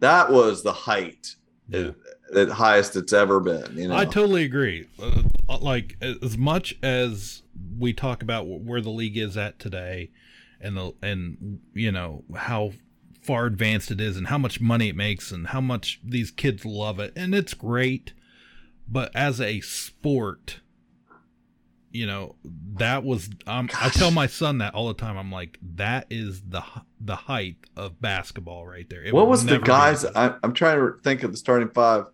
that was the height. Yeah. The highest it's ever been. You know, I totally agree. Uh, like as much as we talk about where the league is at today, and the and you know how far advanced it is, and how much money it makes, and how much these kids love it, and it's great. But as a sport, you know that was um, I tell my son that all the time. I'm like, that is the the height of basketball right there. It what was the guys? I, I'm trying to think of the starting five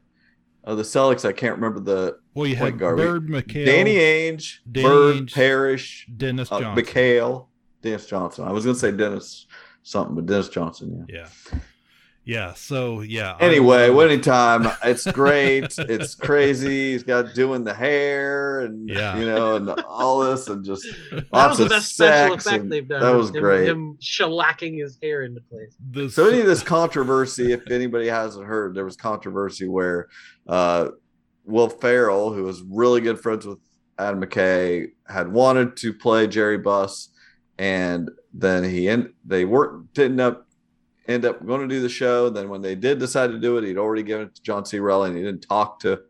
of the Celtics. I can't remember the Well, you had guard. Bird, McHale, Danny Ainge, Danny Bird, Ainge, Parish, Dennis uh, Johnson. McHale, Dennis Johnson. I was gonna say Dennis something, but Dennis Johnson. Yeah. Yeah. Yeah. So yeah. Anyway, love- winning time. It's great. it's crazy. He's got doing the hair and Yeah. you know, and all this and just [LAUGHS] That lots was the of best special effect they've done. That was him, great. Him shellacking his hair into place. the So any of this controversy, if anybody hasn't heard, there was controversy where uh, Will Ferrell, who was really good friends with Adam McKay, had wanted to play Jerry Buss, and then he and they weren't didn't up end up going to do the show. Then when they did decide to do it, he'd already given it to John C. Reilly, and he didn't talk to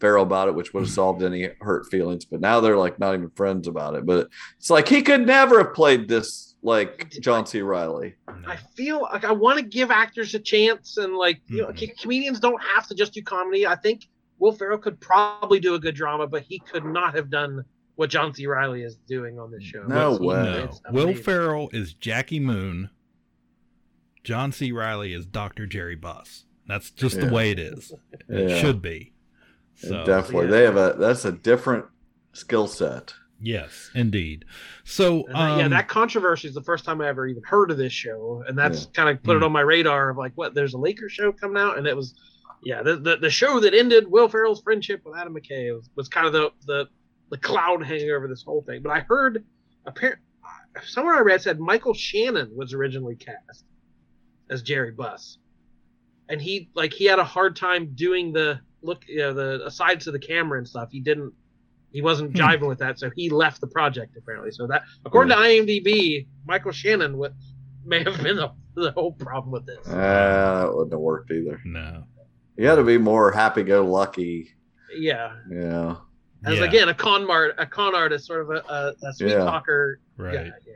Ferrell about it, which would have [LAUGHS] solved any hurt feelings. But now they're like not even friends about it. But it's like he could never have played this like John C. Reilly. I feel like I want to give actors a chance, and like you know, mm-hmm. c- comedians don't have to just do comedy. I think Will Ferrell could probably do a good drama, but he could not have done what John C. Reilly is doing on this show. No way. No. Will amazing. Ferrell is Jackie Moon. John C. Reilly is Dr. Jerry Buss. That's just Yeah. the way it is. It Yeah. should be. So Definitely, yeah. they have a that's a different skill set. yes, indeed. So And that- yeah, um, that controversy is the first time I ever even heard of this show, and that's Yeah. kind of put Hmm. it on my radar of like, what? There's a Lakers show coming out, and it was, yeah, the the, the show that ended Will Ferrell's friendship with Adam McKay was, was kind of the the the cloud hanging over this whole thing. But I heard, apparent, somewhere I read said Michael Shannon was originally cast as Jerry Buss, and he like he had a hard time doing the look, you know, the asides to the camera and stuff. He didn't. He wasn't Hmm. jiving with that, so he left the project apparently. So that, according to IMDb, Michael Shannon what may have been the, the whole problem with this. Uh, that wouldn't have worked either. no. You got to be more happy-go-lucky. Yeah, Yeah, as Yeah. again a con mart, a con artist, sort of a, a, a sweet Yeah. talker. Right. Yeah, yeah.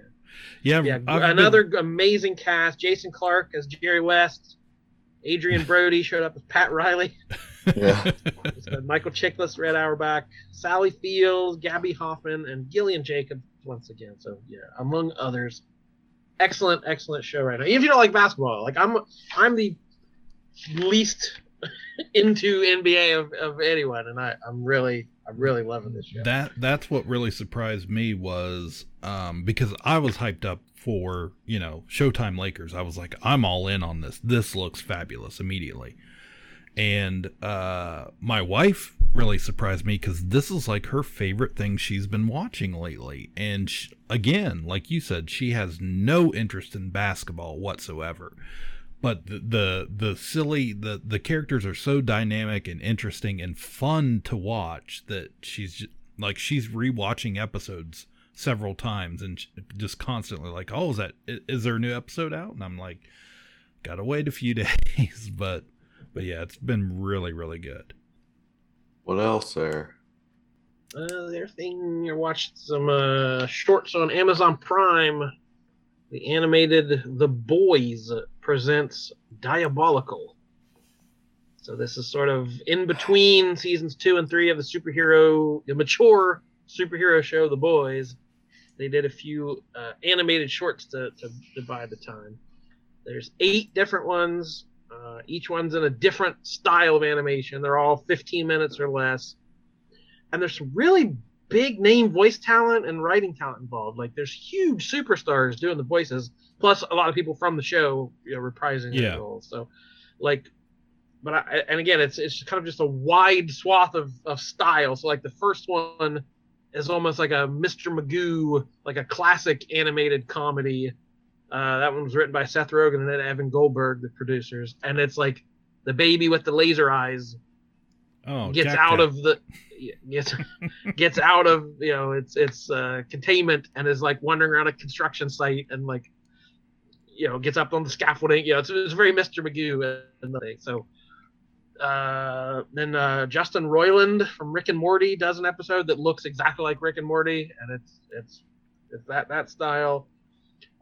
Yeah. yeah. I've been- another amazing cast: Jason Clarke as Jerry West, Adrien [LAUGHS] Brody showed up as Pat Riley. yeah. Michael Chiklis, Red Auerbach, Sally Fields, Gaby Hoffmann, and Gillian Jacobs once again. So yeah, among others, excellent, excellent show right now. Even if you don't like basketball, like I'm, I'm the least [LAUGHS] into NBA of, of anyone, and I, I'm really, I'm really loving this show. that that's what really surprised me was um because I was hyped up for, you know, Showtime Lakers. I was like, I'm all in on this. This looks fabulous immediately. And uh my wife really surprised me cuz this is like her favorite thing she's been watching lately. And sh again, like you said, she has no interest in basketball whatsoever. But the, the the silly the the characters are so dynamic and interesting and fun to watch that she's just, like she's rewatching episodes several times and just constantly like oh is that is there a new episode out and i'm like gotta wait a few [LAUGHS] days but but yeah it's been really really good What else there? Uh, the other thing, I watched some uh, shorts on Amazon Prime. The animated The Boys presents Diabolical. So this is sort of in between seasons two and three of the superhero, the mature superhero show, The Boys. They did a few uh, animated shorts to, to, buy the time. There's eight different ones. Uh, each one's in a different style of animation. They're all 15 minutes or less. And there's really big name voice talent and writing talent involved. Like there's huge superstars doing the voices, plus a lot of people from the show, you know, reprising Yeah. their roles. So, like, but I, and again, it's it's kind of just a wide swath of of style. So like the first one is almost like a Mr. Magoo, like a classic animated comedy. Uh, that one was written by Seth Rogen and then Evan Goldberg, the producers, and it's like the baby with the laser eyes Oh, gets out of the gets [LAUGHS] gets out of you know its its uh, containment and is like wandering around a construction site and like you know gets up on the scaffolding. You know, it's, it's very Mr. Magoo and the thing. So uh, then uh, Justin Roiland from Rick and Morty does an episode that looks exactly like Rick and Morty, and it's it's it's that that style.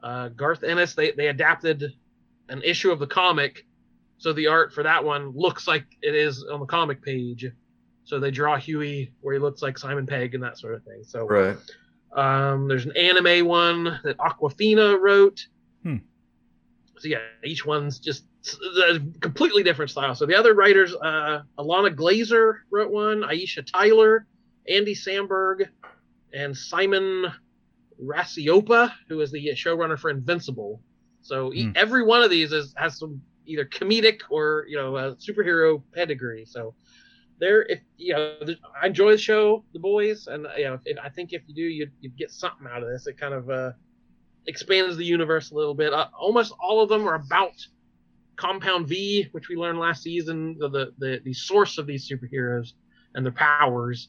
Uh, Garth Ennis they they adapted an issue of the comic, so the art for that one looks like it is on the comic page. So they draw Huey where he looks like Simon Pegg and that sort of thing. So Right. um, there's an anime one that Awkwafina wrote. Hmm. So yeah, each one's just a completely different style. So the other writers, uh, Ilana Glazer wrote one, Aisha Tyler, Andy Samberg, and Simon Racioppa, who is the showrunner for Invincible. So e- every one of these is has some either comedic or you know superhero pedigree. So there, if you know, I enjoy the show, The Boys, and you know, if, I think if you do, you'd, you'd get something out of this. It kind of uh, expands the universe a little bit. Uh, almost all of them are about Compound V, which we learned last season, the the the, the source of these superheroes and their powers.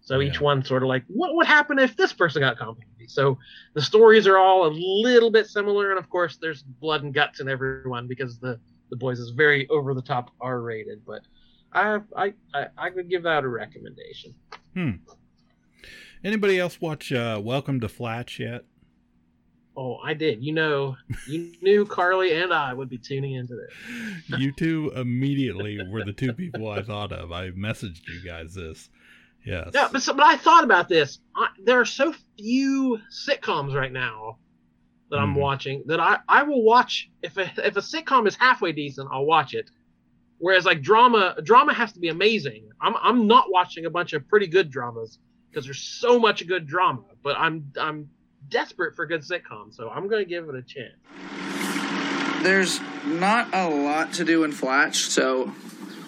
So each one sort of like, what would happen if this person got Compound V? So the stories are all a little bit similar, and of course, there's blood and guts in everyone because the the boys is very over the top R rated. But I I I, I would give that a recommendation. Hmm. Anybody else watch uh, Welcome to Flatch yet? Oh, I did. You know, you knew Carly and I would be tuning into this. [LAUGHS] you two immediately were the two people I thought of. I messaged you guys this. Yes. Yeah, but, so, but I thought about this. I, there are so few sitcoms right now that I'm Mhm. watching that I, I will watch if a, if a sitcom is halfway decent, I'll watch it. Whereas like drama, drama has to be amazing. I'm I'm not watching a bunch of pretty good dramas because there's so much good drama. But I'm I'm desperate for good sitcoms, so I'm gonna give it a chance. There's not a lot to do in Flatch, so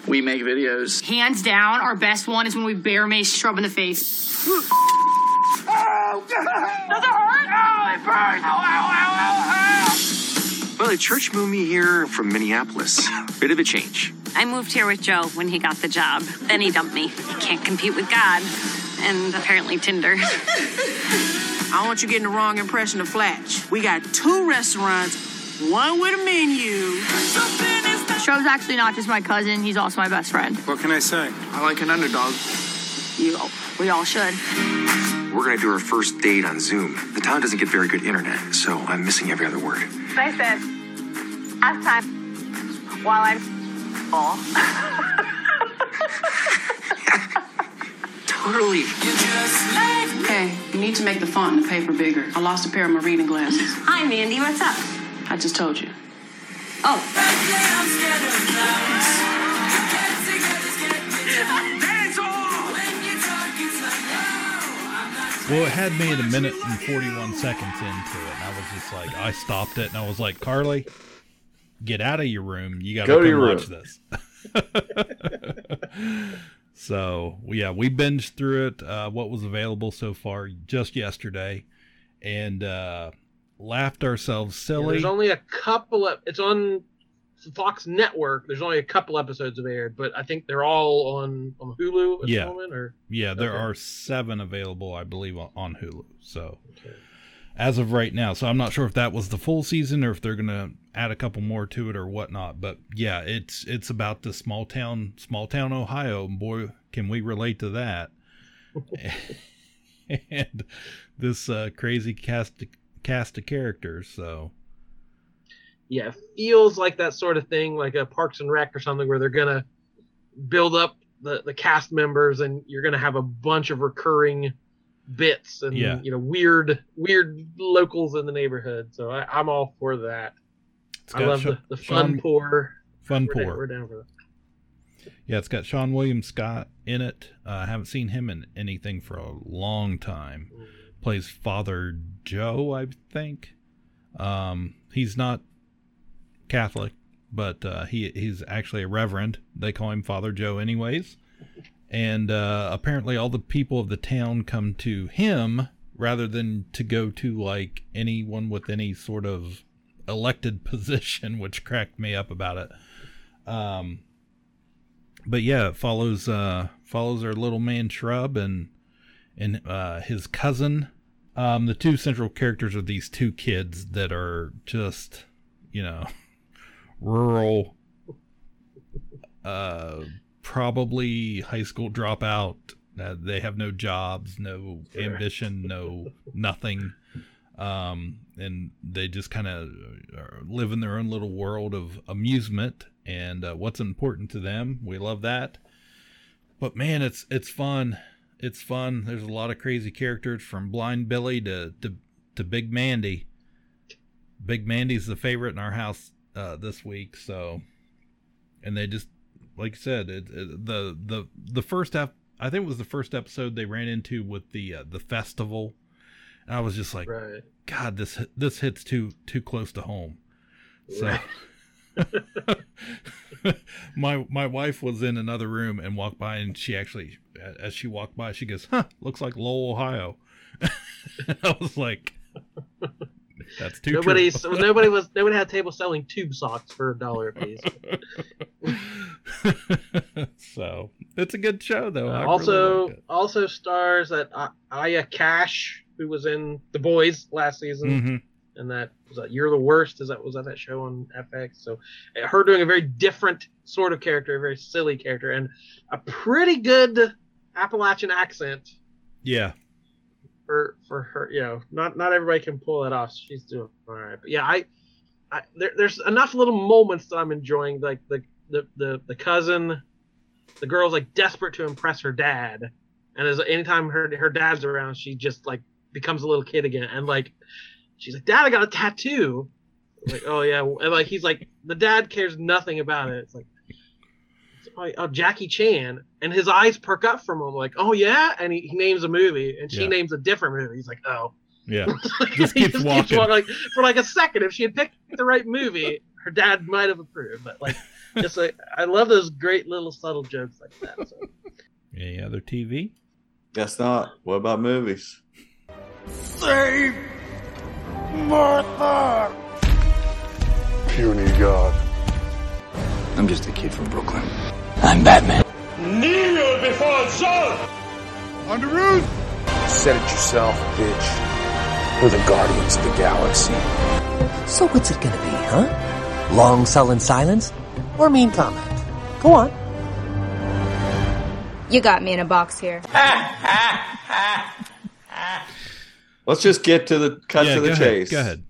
we make videos. Hands down, our best one is when we bear mace Shrub in the face. Oh, God! Does it hurt? Oh, it burns! Ow, ow, ow, ow, ow! Well, the church moved me here from Minneapolis. Bit of a change. I moved here with Joe when he got the job. Then he dumped me. Can't compete with God. And apparently Tinder. [LAUGHS] I want you getting the wrong impression of Flatch. We got two restaurants, one with a menu. Shrub's actually not just my cousin, he's also my best friend. What can I say? I like an underdog. You, we all should. We're going to do our first date on Zoom. The town doesn't get very good internet, so I'm missing every other word. I said, last time, while I'm full. [LAUGHS] Totally. Hey, you need to make the font in the paper bigger. I lost a pair of my reading glasses. Hi, Mandy. What's up? I just told you. Oh. Well, it had me at a minute and 41 seconds into it. And I was just like, I stopped it and I was like, Carly, get out of your room. You got Go to to your watch this. [LAUGHS] so, yeah, we binged through it, uh, what was available so far just yesterday, and uh, laughed ourselves Yeah, silly. there's only a couple of it's on Fox Network. There's only a couple episodes of aired, but I think they're all on on Hulu at yeah. the moment. Or Yeah, there Okay. are seven available, I believe, on, on Hulu. So, as of right now, so I'm not sure if that was the full season or if they're gonna add a couple more to it or whatnot. But yeah, it's it's about the small town, small town Ohio. Boy, can we relate to that? [LAUGHS] and this uh, crazy cast cast of characters. So yeah, it feels like that sort of thing, like a Parks and Rec or something, where they're gonna build up the the cast members, and you're gonna have a bunch of recurring bits and Yeah. you know weird weird locals in the neighborhood. So I, I'm all for that. It's I love Sha- the, the fun Sean- pour. Fun We're down- we're down for that. Yeah, it's got Seann William Scott in it. Uh, I haven't seen him in anything for a long time. Plays Father Joe, I think. Um, he's not Catholic, but uh, he he's actually a reverend. They call him Father Joe, anyways. And uh, apparently, all the people of the town come to him rather than to go to like anyone with any sort of elected [LAUGHS] position, which cracked me up about it. Um, but yeah, it follows uh follows our little man Shrub and and uh his cousin. Um the two central characters are these two kids that are just, you know, [LAUGHS] rural uh probably high school dropout. Uh, they have no jobs, no ambition, no nothing. Um, and they just kind of live in their own little world of amusement and uh, what's important to them. We love that. But man, it's it's fun. It's fun. There's a lot of crazy characters from Blind Billy to to, to Big Mandy. Big Mandy's the favorite in our house uh, this week. So, and they just like I said, it, it, the the the first ep- I think it was the first episode they ran into with the uh, the festival, and I was just like, Right. God, this this hits too too close to home. So. [LAUGHS] [LAUGHS] my my wife was in another room and walked by and she actually as she walked by she goes huh looks like lowell ohio [LAUGHS] i was like that's too Nobody, true. nobody was, nobody had a table selling tube socks for a dollar a piece. so it's a good show though uh, really also, like also stars that A- Aya Cash, who was in The Boys last season, Mhm. and that was that You're the Worst. Is that was that that show on FX? So, uh, her doing a very different sort of character, a very silly character, and a pretty good Appalachian accent yeah for for her. You know, not not everybody can pull that off. She's doing all right, but yeah, I, I there, there's enough little moments that I'm enjoying, like the the the, the cousin, the girl's like desperate to impress her dad, and as anytime her her dad's around, she just like becomes a little kid again, and like she's like, Dad, I got a tattoo. I'm like, oh yeah, and like he's like, the dad cares nothing about it. It's like. Oh, oh, Jackie Chan, and his eyes perk up from him, like, oh yeah, and he, he names a movie, and she Yeah. names a different movie. He's like, oh, yeah [LAUGHS] just He keeps walking like for like a second. If she had picked the right movie, her dad might have approved. But like, just like I love those great little subtle jokes like that. So. any other tv Guess not. What about movies? Save Martha! Puny God. I'm just a kid from Brooklyn. I'm Batman. Kneel before Zod! On the roof! Said it yourself, bitch. We're the Guardians of the Galaxy. So what's it gonna be, huh? Long sullen silence? Or mean comment? Go on. You got me in a box here. [LAUGHS] Let's just get to the cut Yeah, to the go ahead, chase. go ahead.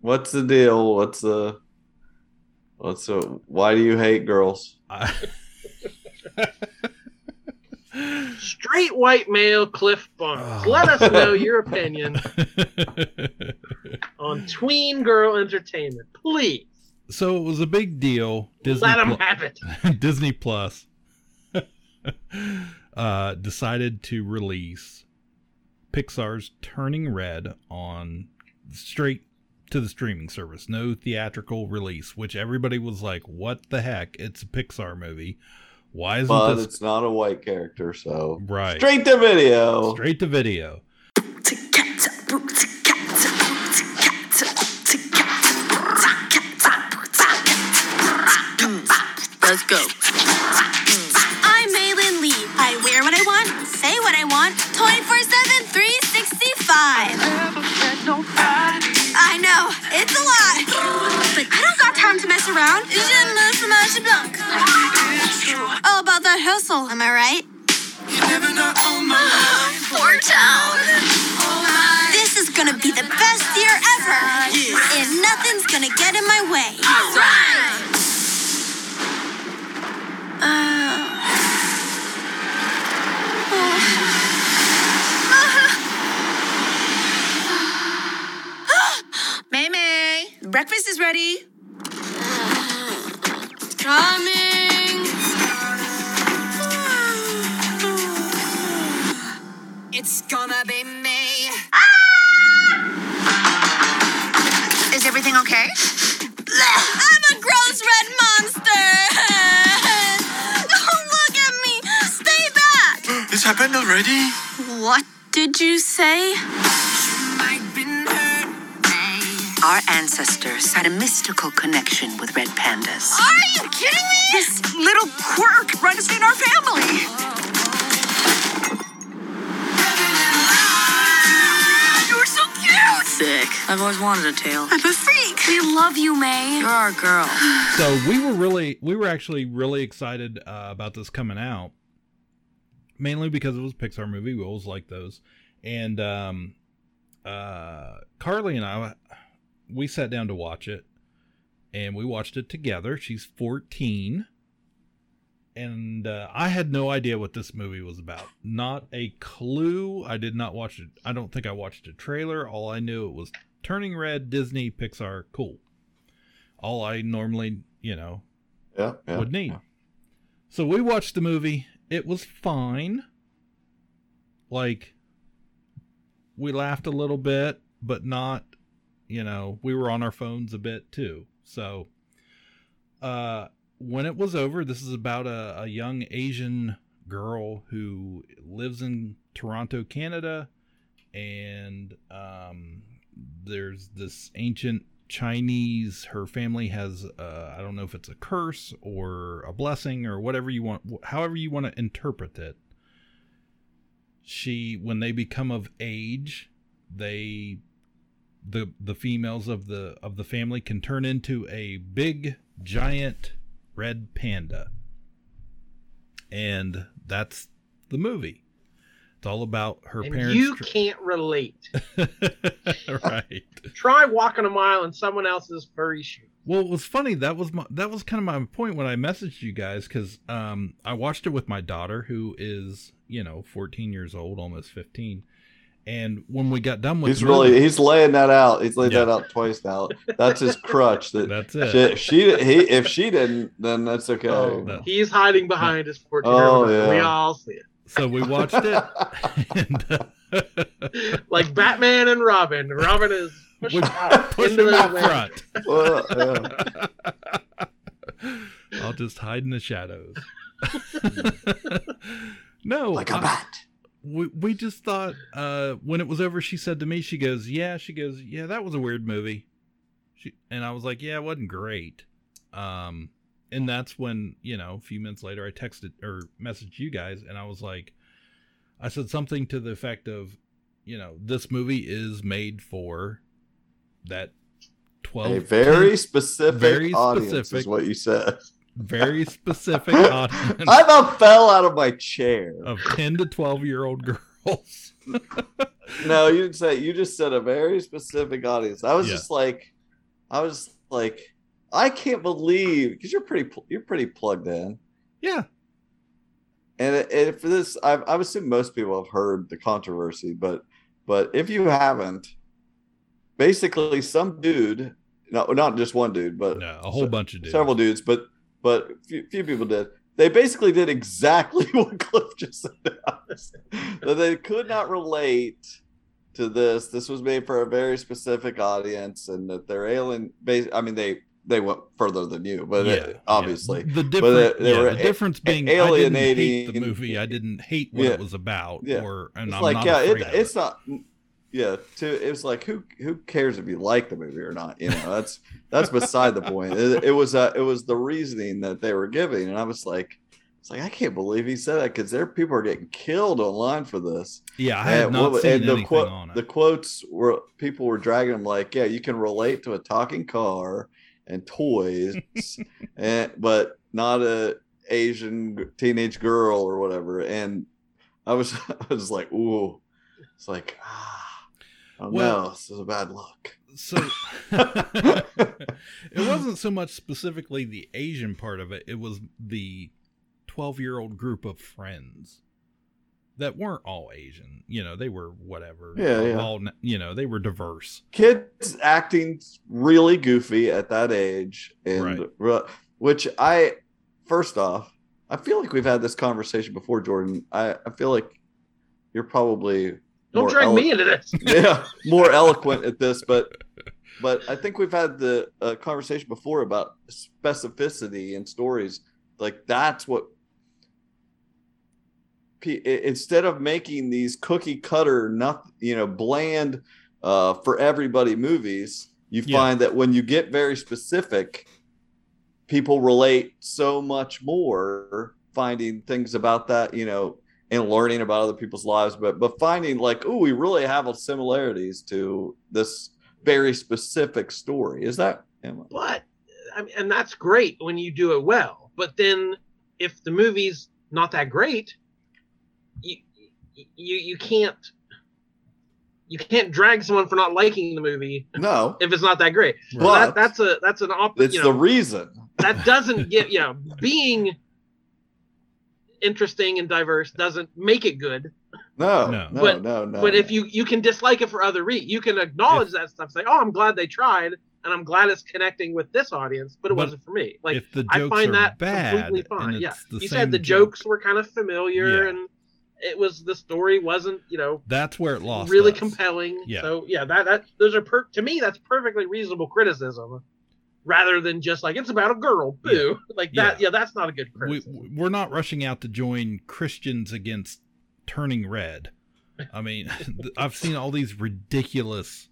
What's the deal? What's the what's the why do you hate girls? [LAUGHS] Straight white male Cliff Barnes. Let us know your opinion [LAUGHS] on tween girl entertainment, please. so it was a big deal disney Let 'em Plu- have it. [LAUGHS] disney plus uh decided to release pixar's turning red on straight to the streaming service no theatrical release which everybody was like what the heck it's a pixar movie why isn't But this it's not a white character, so right straight to video. straight to video Let's go. I'm Meilin Lee. I wear what I want, say what I want, 24 7, time. I know, it's a lot. But I don't got time to mess around. Oh, about that hustle, am I right? Poor town. This is gonna be the best year ever. And nothing's gonna get in my way. All right. Uh, oh. [GASPS] Breakfast is ready. Coming. It's gonna be me. Ah! Is everything okay? [LAUGHS] I'm a gross red monster. Don't [LAUGHS] oh, look at me. Stay back. [GASPS] This happened already? What did you say? Our ancestors had a mystical connection with red pandas. Are you kidding me? This little quirk runs in our family. You're so cute. Sick. I've always wanted a tail. I'm a freak. We love you, Mei. You're our girl. [SIGHS] so we were really we were actually really excited uh, about this coming out mainly because it was a pixar movie we always like those and um uh carly and i we sat down to watch it and we watched it together. She's 14 and uh, i had no idea what this movie was about. Not a clue. I did not watch it. I don't think i watched a trailer. All i knew it was turning red disney pixar cool. All I normally, you know, Yeah, yeah, would need. So we watched the movie. It was fine. Like we laughed a little bit, but not, you know, we were on our phones a bit too. So uh when it was over, this is about a, a young Asian girl who lives in Toronto, Canada, and um there's this ancient Chinese. Her family has, uh, I don't know if it's a curse or a blessing or whatever you want, however you want to interpret it. She, when they become of age, they, the the females of the of the family can turn into a big giant red panda, and that's the movie. It's all about her and parents. you tr- can't relate. [LAUGHS] right. Try walking a mile in someone else's furry shoe. Well, it was funny. That was my that was kind of my point when I messaged you guys because um, I watched it with my daughter who is you know 14 years old, almost 15. And when we got done with He's really movie- he's laying that out. He's laid Yeah. that out twice now. That's his crutch. That That's it. She, she he if she didn't, then that's okay. Oh, He's hiding behind his 14 Oh, year old. We all see it. so we watched it. [LAUGHS] and, uh, Like Batman and Robin. Robin is pushed out push into him the out front. Well, [LAUGHS] I'll just hide in the shadows. [LAUGHS] no, Like a I- bat. We we just thought uh, when it was over, she said to me, she goes, "Yeah," she goes, "Yeah, that was a weird movie." She and I was like, "Yeah, it wasn't great." Um, and that's when you know a few minutes later, I texted or messaged you guys, and I was like, I said something to the effect of, you know, this movie is made for that twelve a very 10 specific very audience specific is what you said. Very [LAUGHS] specific audience I [LAUGHS] about fell out of my chair. of 10 to 12 year old girls. [LAUGHS] No, you didn't say. You just said a very specific audience. I was Yeah. just like, I was like, I can't believe because you're pretty you're pretty plugged in. Yeah. And, for this, I've, I've assumed most people have heard the controversy, but but if you haven't, basically some dude, no, not just one dude, but No, a whole bunch of dudes. several dudes, but but few, few people did. They basically did exactly [LAUGHS] what Cliff just said. that they could not relate to this. This was made for a very specific audience, and that they're alien. Bas- I mean, they they went further than you, but Yeah, it- obviously The difference, they- they yeah, were the a- difference being alienating. I didn't hate the movie. I didn't hate what Yeah. it was about, Yeah. or and it's I'm like not yeah, it, it's not. Yeah, to it was like who who cares if you like the movie or not? You know, that's that's beside the point. It, it was uh, it was the reasoning that they were giving, and I was like, it's like I can't believe he said that because there people are getting killed online for this. Yeah, I had And not what- seen and the quote- on it. The quotes were people were dragging them like, yeah, you can relate to a talking car and toys, [LAUGHS] and but not a Asian teenage girl or whatever. And I was [LAUGHS] I was like, ooh, it's like ah, oh Well- no, this is a bad look. So [LAUGHS] it wasn't so much specifically the Asian part of it; it was the twelve-year-old group of friends that weren't all Asian. You know, they were whatever. Yeah, yeah. All you know, they were diverse. kids acting really goofy at that age and re- which i first off i feel like we've had this conversation before jordan i, I feel like you're probably Don't drag elo- me into this. [LAUGHS] yeah [LAUGHS] more eloquent at this but but i think we've had the uh, conversation before about specificity in stories like that's what P- i- instead of making these cookie cutter not you know bland uh for everybody movies you Yeah. find that when you get very specific people relate so much more finding things about that you know and learning about other people's lives but but finding like oh we really have a similarities to this very specific story is that Emma? But I mean, and that's great when you do it well. But then if the movie's not that great, you you you can't you can't drag someone for not liking the movie no if it's not that great. So that, that's a that's an op- it's you the reason that doesn't get you know being interesting and diverse doesn't make it good. no No. no but no no but if you you can dislike it for other reasons, you can acknowledge that stuff. Say, oh, I'm glad they tried, and I'm glad it's connecting with this audience, but it But wasn't for me. Like if the I find that bad completely fine. Yeah, you said the joke- jokes were kind of familiar, Yeah. and it was the story wasn't you know That's where it lost. really us. compelling. Yeah. So yeah, that that those are per- to me that's perfectly reasonable criticism, rather than just like it's about a girl. Boo, [LAUGHS] like that. Yeah. that's not a good we, criticism. we're not rushing out to join Christians against turning red. I mean, [LAUGHS] I've seen all these ridiculous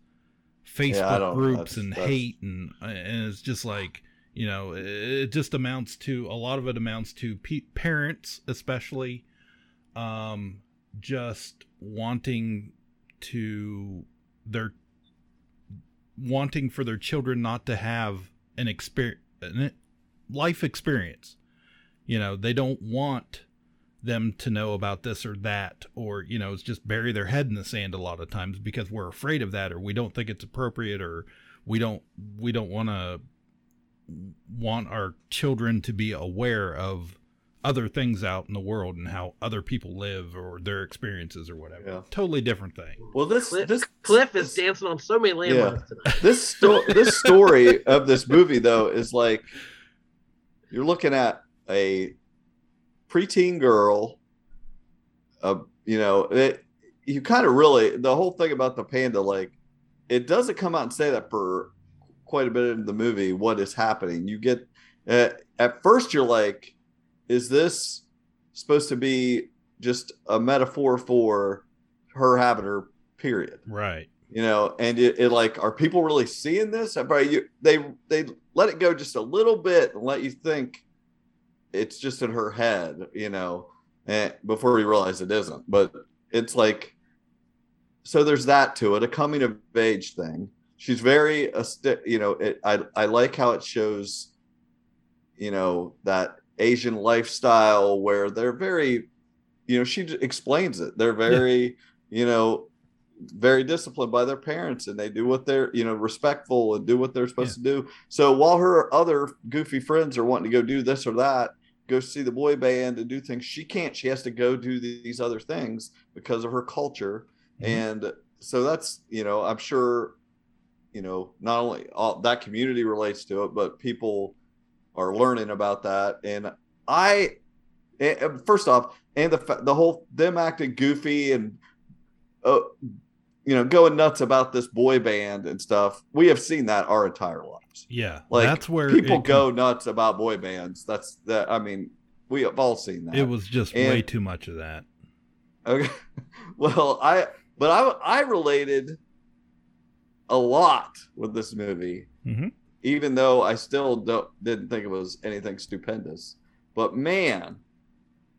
Facebook don't- groups that's- and that's- hate, and and it's just like you know, it, it just amounts to a lot of it amounts to pe- parents, especially, um, just wanting to their wanting for their children not to have an experience, life experience. You know, they don't want them to know about this or that, or, you know, it's just bury their head in the sand a lot of times because we're afraid of that, or we don't think it's appropriate, or we don't, we don't want to want our children to be aware of other things out in the world and how other people live or their experiences or whatever. Totally different thing. well this Cliff, this Cliff is dancing on so many landmines tonight. [LAUGHS] this sto- this story of this movie though is like you're looking at a preteen girl uh, you know it, you kind of really the whole thing about the panda like it doesn't come out and say that for quite a bit in the movie what is happening you get uh, at first you're like is this supposed to be just a metaphor for her having her period? Right. you know and it, it like are people really seeing this? You they they let it go just a little bit and let you think it's just in her head you know and before we realize it isn't. But it's like so there's that to it a coming of age thing. She's very uh, a you know it, i i like how it shows you know that asian lifestyle where they're very you know she explains it. They're very you know very disciplined by their parents and they do what they're you know respectful and do what they're supposed to do. So while her other goofy friends are wanting to go do this or that go see the boy band and do things she can't. She has to go do these other things because of her culture. Mm-hmm. And so that's you know i'm sure you know not only all that community relates to it but people are learning about that and i and- first off and the the whole them acting goofy and uh, you know going nuts about this boy band and stuff we have seen that our entire lives Yeah. like that's where people go nuts about boy bands that's that i mean we have all seen that It was just And- way too much of that. Okay. [LAUGHS] Well, I but I I related a lot with this movie, Mhm. Even though I still don't didn't think it was anything stupendous. But man,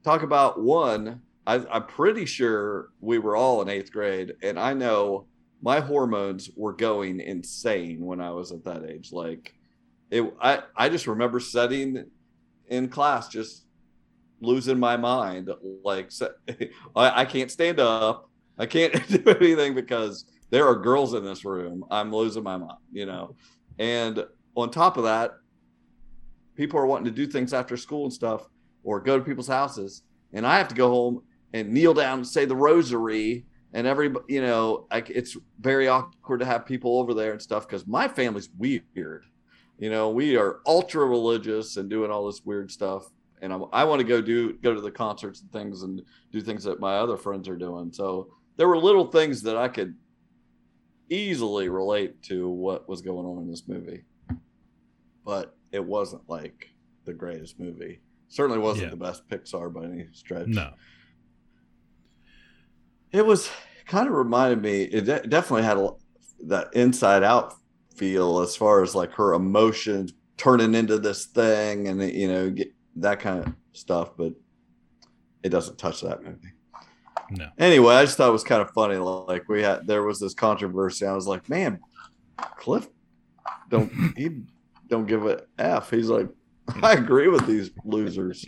talk about one. I, I'm pretty sure we were all in eighth grade, and I know my hormones were going insane when I was at that age. Like, it. I I just remember sitting in class just losing my mind. Like [LAUGHS] I, I can't stand up. I can't [LAUGHS] do anything because there are girls in this room. I'm losing my mind, you know. And on top of that, people are wanting to do things after school and stuff or go to people's houses. And I have to go home and kneel down and say the rosary and every, you know like it's very awkward to have people over there and stuff because my family's weird. You know we are ultra religious and doing all this weird stuff. And I'm, i want to go do go to the concerts and things and do things that my other friends are doing. So there were little things that i could easily relate to what was going on in this movie but it wasn't like the greatest movie certainly wasn't Yeah. the best pixar by any stretch No. it was kind of reminded me. It de- definitely had a, that inside out feel as far as like her emotions turning into this thing, and you know, get that kind of stuff. But it doesn't touch that movie. No. Anyway, I just thought it was kind of funny. Like we had, there was this controversy. I was like, man, Cliff don't he don't give a f. He's like, [LAUGHS] I agree with these losers.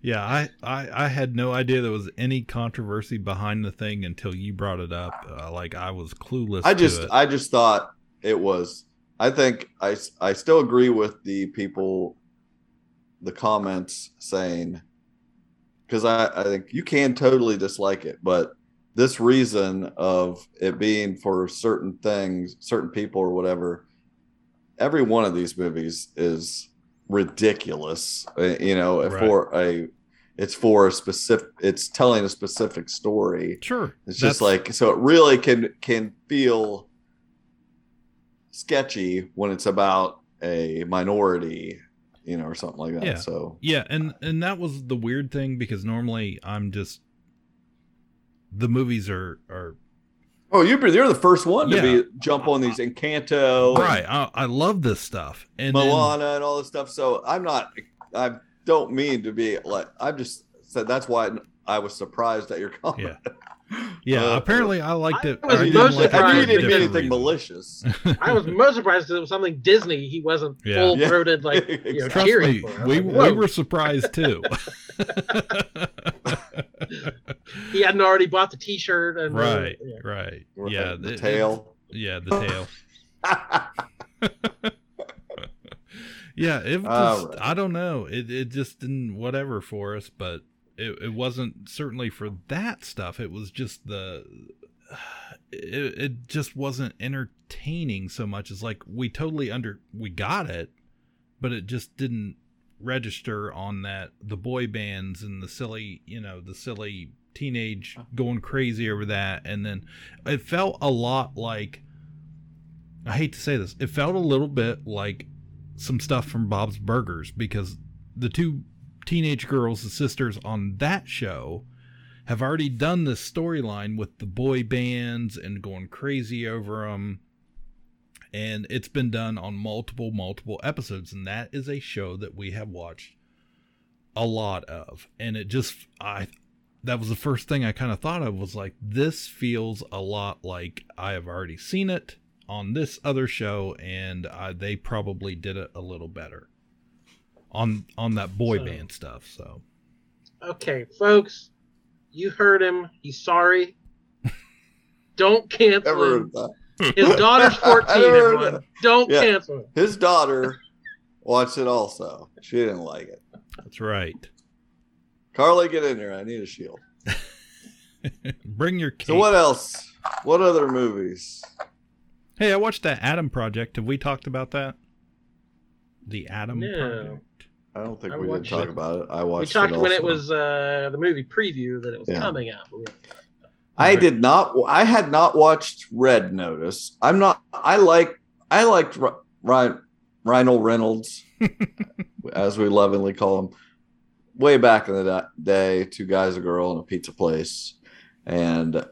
Yeah, I, I, I had no idea there was any controversy behind the thing until you brought it up. Uh, like I was clueless. I just. I just thought it was I think I I still agree with the people the comments saying because I, I think you can totally dislike it, but this reason of it being for certain things, certain people or whatever, every one of these movies is ridiculous. uh, You know, Right. for a it's for a specific it's telling a specific story. Sure. It's just like so it really can can feel sketchy when it's about a minority, you know, or something like that. yeah. So yeah, and and that was the weird thing because normally I'm just the movies are are Oh, you're you're the first one to be jump on these Encanto, right. I, I love this stuff, and then- Moana, and all this stuff. So I'm not. I don't mean to be like. I'm just said that's why I was surprised at your [LAUGHS] comment. yeah. Uh, apparently, I liked it. I was I didn't most like it for surprised a didn't mean anything reason. malicious. [LAUGHS] I was most surprised because it was something Disney. He wasn't Yeah. full throated like [LAUGHS] you know Trust cheering me, for. I was we like, we were surprised too. he hadn't already bought the T-shirt and uh, right, yeah. right, Right, yeah. the it- tail. it- yeah, the tail. yeah, it was. All right. I don't know. It it just didn't whatever for us, but it it wasn't certainly for that stuff. It was just the. It, it just wasn't entertaining so much as like we totally under we got it, but it just didn't register on that the boy bands and the silly you know the silly teenage going crazy over that and then it felt a lot like i hate to say this it felt a little bit like some stuff from bob's burgers because the two teenage girls the sisters on that show have already done this storyline with the boy bands and going crazy over them and it's been done on multiple multiple episodes. And that is a show that we have watched a lot of. And it just i that was the first thing i kind of thought of was like this feels a lot like i have already seen it on this other show and I, they probably did it a little better on on that boy So- band stuff so Okay, folks, you heard him. He's sorry. Don't cancel Never heard that. His daughter's 14, [LAUGHS] I never heard everyone. that. Don't Yeah. cancel him. His daughter watched it also. She didn't like it. that's right Carly, get in here. I need a shield. [LAUGHS] bring your kids. So what else? What other movies? hey i watched that adam project have we talked about that the adam No. project I don't think I we did watched talk it. about it. I watched. We watched. talked when it was uh, the movie preview that it was Yeah. coming out. but we- I did not. I had not watched Red Notice. I'm not. I like. I liked Ryan Ryan Reynolds, [LAUGHS] as we lovingly call him, way back in the day. Two guys, a girl, in a pizza place, and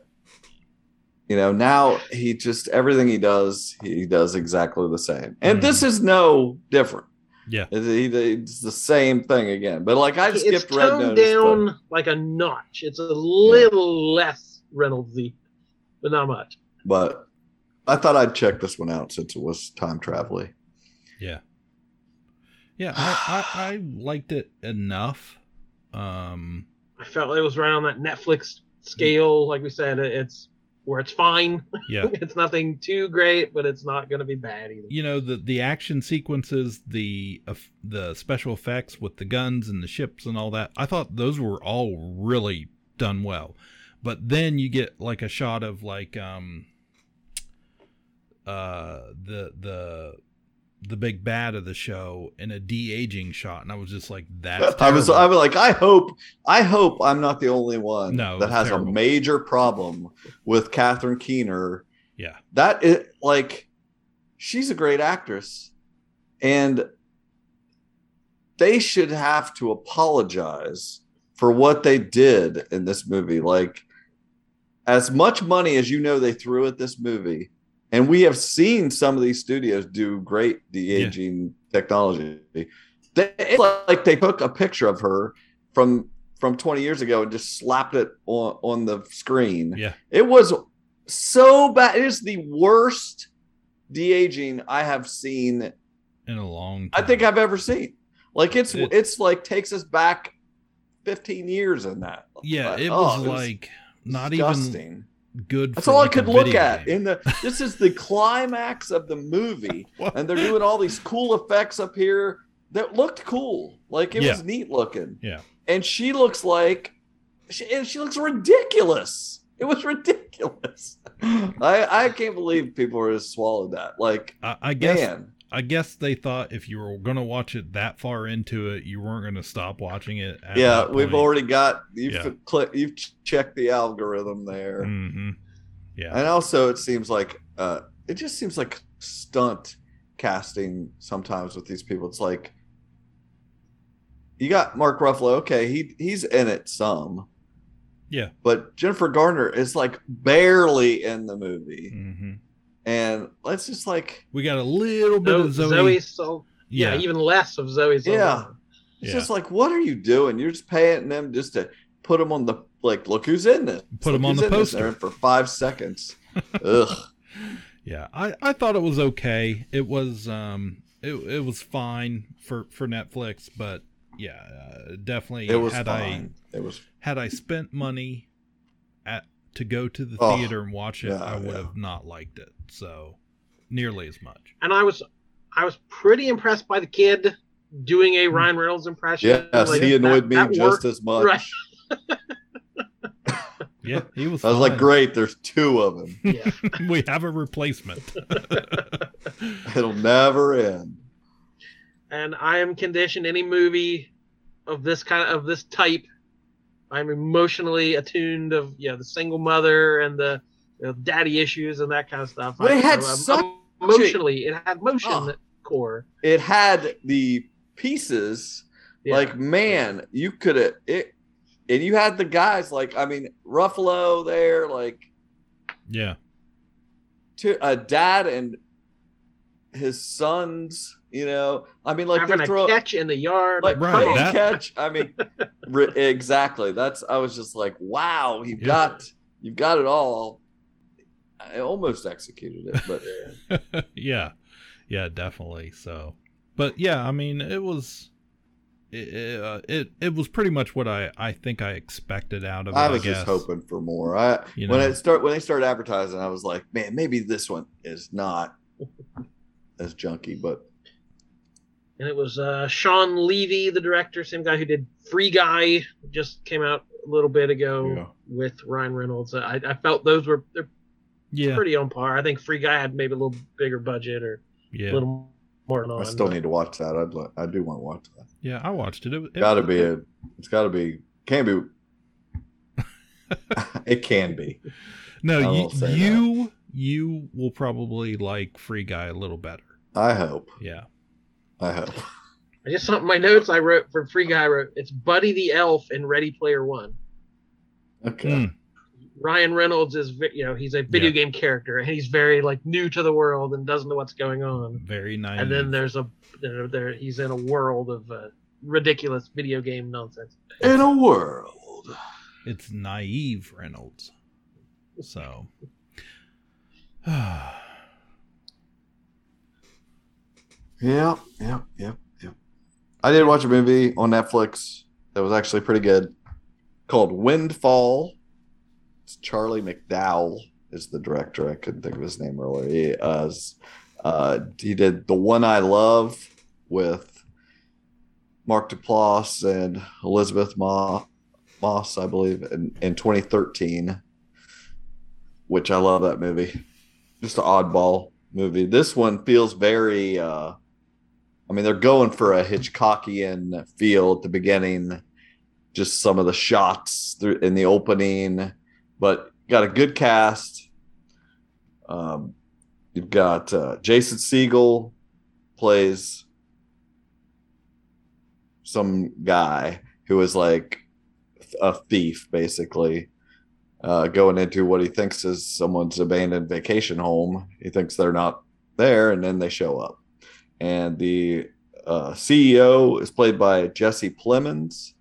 you know now he just everything he does, he does exactly the same. And this is no different. Yeah It- It's the same thing again. But like I it's skipped Red toned Notice. but- down like a notch. It's a little less Reynoldsy, but not much. but I thought I'd check this one out since it was time traveling. Yeah. Yeah, I, I, I liked it enough. Um I felt it was right on that Netflix scale. Like we said, it's where it's fine. Yeah. [LAUGHS] it's nothing too great, but it's not going to be bad either. you know the the action sequences, the eff- the special effects with the guns and the ships and all that. I thought those were all really done well. But then you get like a shot of like um uh the the the big bad of the show in a de-aging shot and I was just like that's [LAUGHS] I was. I was like, I hope I hope I'm not the only one No, that has terrible. a major problem with Catherine Keener. yeah. That is like she's a great actress. And they should have to apologize for what they did in this movie. Like as much money as you know they threw at this movie, and we have seen some of these studios do great de-aging technology. They, it's like they took a picture of her from from 20 years ago and just slapped it on on the screen. Yeah. It was so bad. It is the worst de-aging I have seen in a long Time. I think I've ever seen. Like it's It- it's like takes us back 15 years in that. Yeah, Like, it oh, was like not disgusting. even good That's for, all I like, a could look at game. in the. This is the climax of the movie, [LAUGHS] and they're doing all these cool effects up here that looked cool. Like it Yeah. was neat looking, Yeah. and she looks like, she, and she looks ridiculous. It was [LAUGHS] ridiculous. I I can't believe people were just swallowed that. Like I, I guess man, I guess they thought if you were gonna watch it that far into it, you weren't gonna stop watching it. At yeah, we've already got you've Yeah. click you've checked the algorithm there. hmm Yeah. And also, it seems like uh, it just seems like stunt casting sometimes with these people. It's like you got Mark Ruffalo. Okay, he he's in it some, Yeah. but Jennifer Garner is like barely in the movie, hmm and let's just like We got a little bit Zoe, of Zoe. Zoe Sal- yeah. Yeah. even less of Zoe's. yeah, Saldana. it's Yeah. just like what are you doing? You're just paying them just to put them on the like. Look who's in this. Put Look on the poster. For five seconds. [LAUGHS] Ugh. Yeah, I, I thought it was okay. It was um it, it was fine for for Netflix, but yeah, uh, definitely It was had fine. I It was had I spent money at to go to the Oh, theater and watch it, yeah, I would yeah. have not liked it. So nearly as much. and I was I was pretty impressed by the kid doing a mm-hmm. Ryan Reynolds impression. Yes, Like, he annoyed that- me that just worked. as much. Right. [LAUGHS] Yeah, he was. I was like, great, there's two of them. [LAUGHS] Yeah. [LAUGHS] we have a replacement. It'll never end. and I am conditioned any movie of this kind of this type. I'm emotionally attuned of yeah the single mother and the you know, daddy issues and that kind of stuff. But it had so I'm- such emotionally it had motion Oh. core. It had the pieces. Yeah. Like, man, you could have it and you had the guys like I mean Ruffalo there, like yeah, to a dad and his sons, you know. I mean, like having they a throw catch in the yard. like Right, playing that- catch. I mean, re- exactly. That's I was just like, wow, you've Yeah. got you've got it all. I almost executed it, but [LAUGHS] yeah, yeah, definitely. So, but yeah, I mean, it was. It, it, uh, it it was pretty much what I, I think I expected out of it. I was guess. just hoping for more. I You when know. it start when they started advertising, I was like, man, maybe this one is not [LAUGHS] as junky, but and it was uh, Shawn Levy, the director, same guy who did Free Guy, just came out a little bit ago Yeah. with Ryan Reynolds. I, I felt those were they're Yeah, pretty on par. I think Free Guy had maybe a little bigger budget or yeah, a little more on. I still but- need to watch that. I'd li- I do want to watch that. yeah. I watched it. It, it Got to be a. It's got to be. Can't be. [LAUGHS] it can be. I No, you will that. you you will probably like Free Guy a little better. I hope. Yeah. I hope. [LAUGHS] I just saw my notes I wrote for Free Guy. I wrote it's Buddy the Elf in Ready Player One. Okay. Mm, Ryan Reynolds is, you know, he's a video game character and he's very like new to the world and doesn't know what's going on. very nice. And then there's a there, there he's in a world of uh, ridiculous video game nonsense. In a world. it's naive Reynolds. So. [SIGHS] Yeah, yeah, yeah, yeah. I did watch a movie on Netflix that was actually pretty good called Windfall. Charlie McDowell is the director. I couldn't think of his name earlier. He, uh, uh, he did The One I Love with Mark Duplass and Elizabeth Ma- Moss, I believe, in, in 2013, which I love that movie. Just an oddball movie. This one feels very. Uh, I mean, they're going for a Hitchcockian feel at the beginning. Just some of the shots in the opening, but got a good cast. Um, you've got uh, Jason Segel plays some guy who is like a thief, basically, uh, going into what he thinks is someone's abandoned vacation home. He thinks they're not there, and then they show up. And the uh, CEO is played by Jesse Plemons,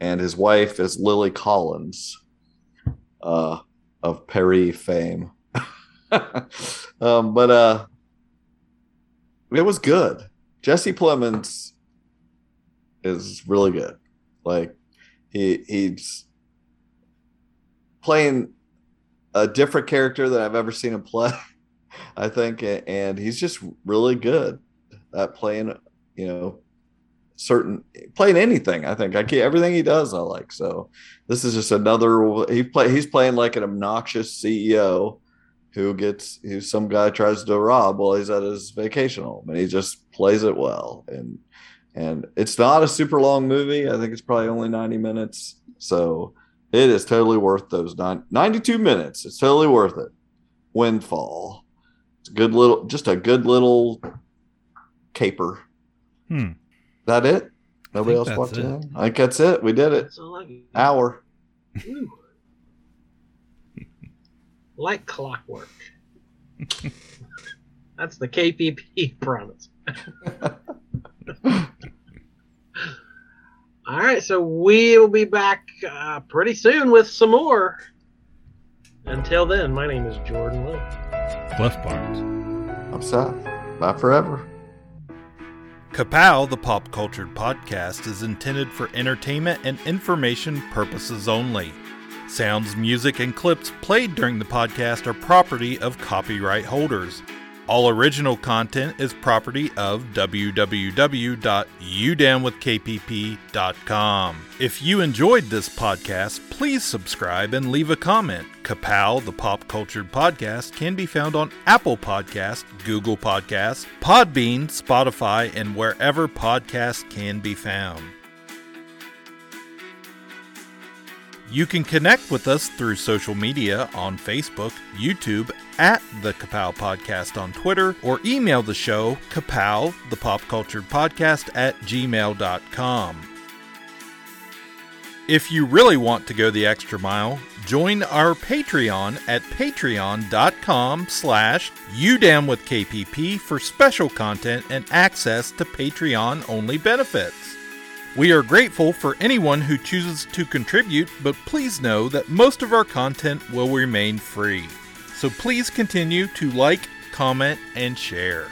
and his wife is Lily Collins uh, of Perry fame. [LAUGHS] um, but uh, it was good. Jesse Plemons is really good. Like he he's playing a different character than I've ever seen him play. [LAUGHS] I think, and he's just really good at playing. You know, certain playing anything. I think I can't, everything he does I like. So this is just another. He play. He's playing like an obnoxious CEO who gets who some guy tries to rob while he's at his vacation home, and he just plays it well. And and it's not a super long movie. I think it's probably only 90 minutes. So it is totally worth those nine, 92 minutes. It's totally worth it. Windfall. It's a good little, just a good little caper. Hmm. That it? Nobody else that's watched it. it? I think that's it. We did it. That's all Hour. Like clockwork. [LAUGHS] That's the KPP promise. [LAUGHS] All right, so we'll be back uh, pretty soon with some more. Until then, my name is Jordan Lowe. Cliff Barnes. I'm Seth. Bye forever. Kapow, the pop cultured podcast, is intended for entertainment and information purposes only. Sounds, music, and clips played during the podcast are property of copyright holders. All original content is property of www.udownwithkpp.com. If you enjoyed this podcast, please subscribe and leave a comment. Kapow, the pop cultured podcast, can be found on Apple Podcasts, Google Podcasts, Podbean, Spotify, and wherever podcasts can be found. You can connect with us through social media on Facebook, YouTube, at the Kapow Podcast on Twitter, or email the show, kapow, the pop culture podcast at gmail.com. If you really want to go the extra mile, join our Patreon at patreon.com slash udamwithkpp for special content and access to Patreon-only benefits. We are grateful for anyone who chooses to contribute, but please know that most of our content will remain free. So please continue to like, comment, and share.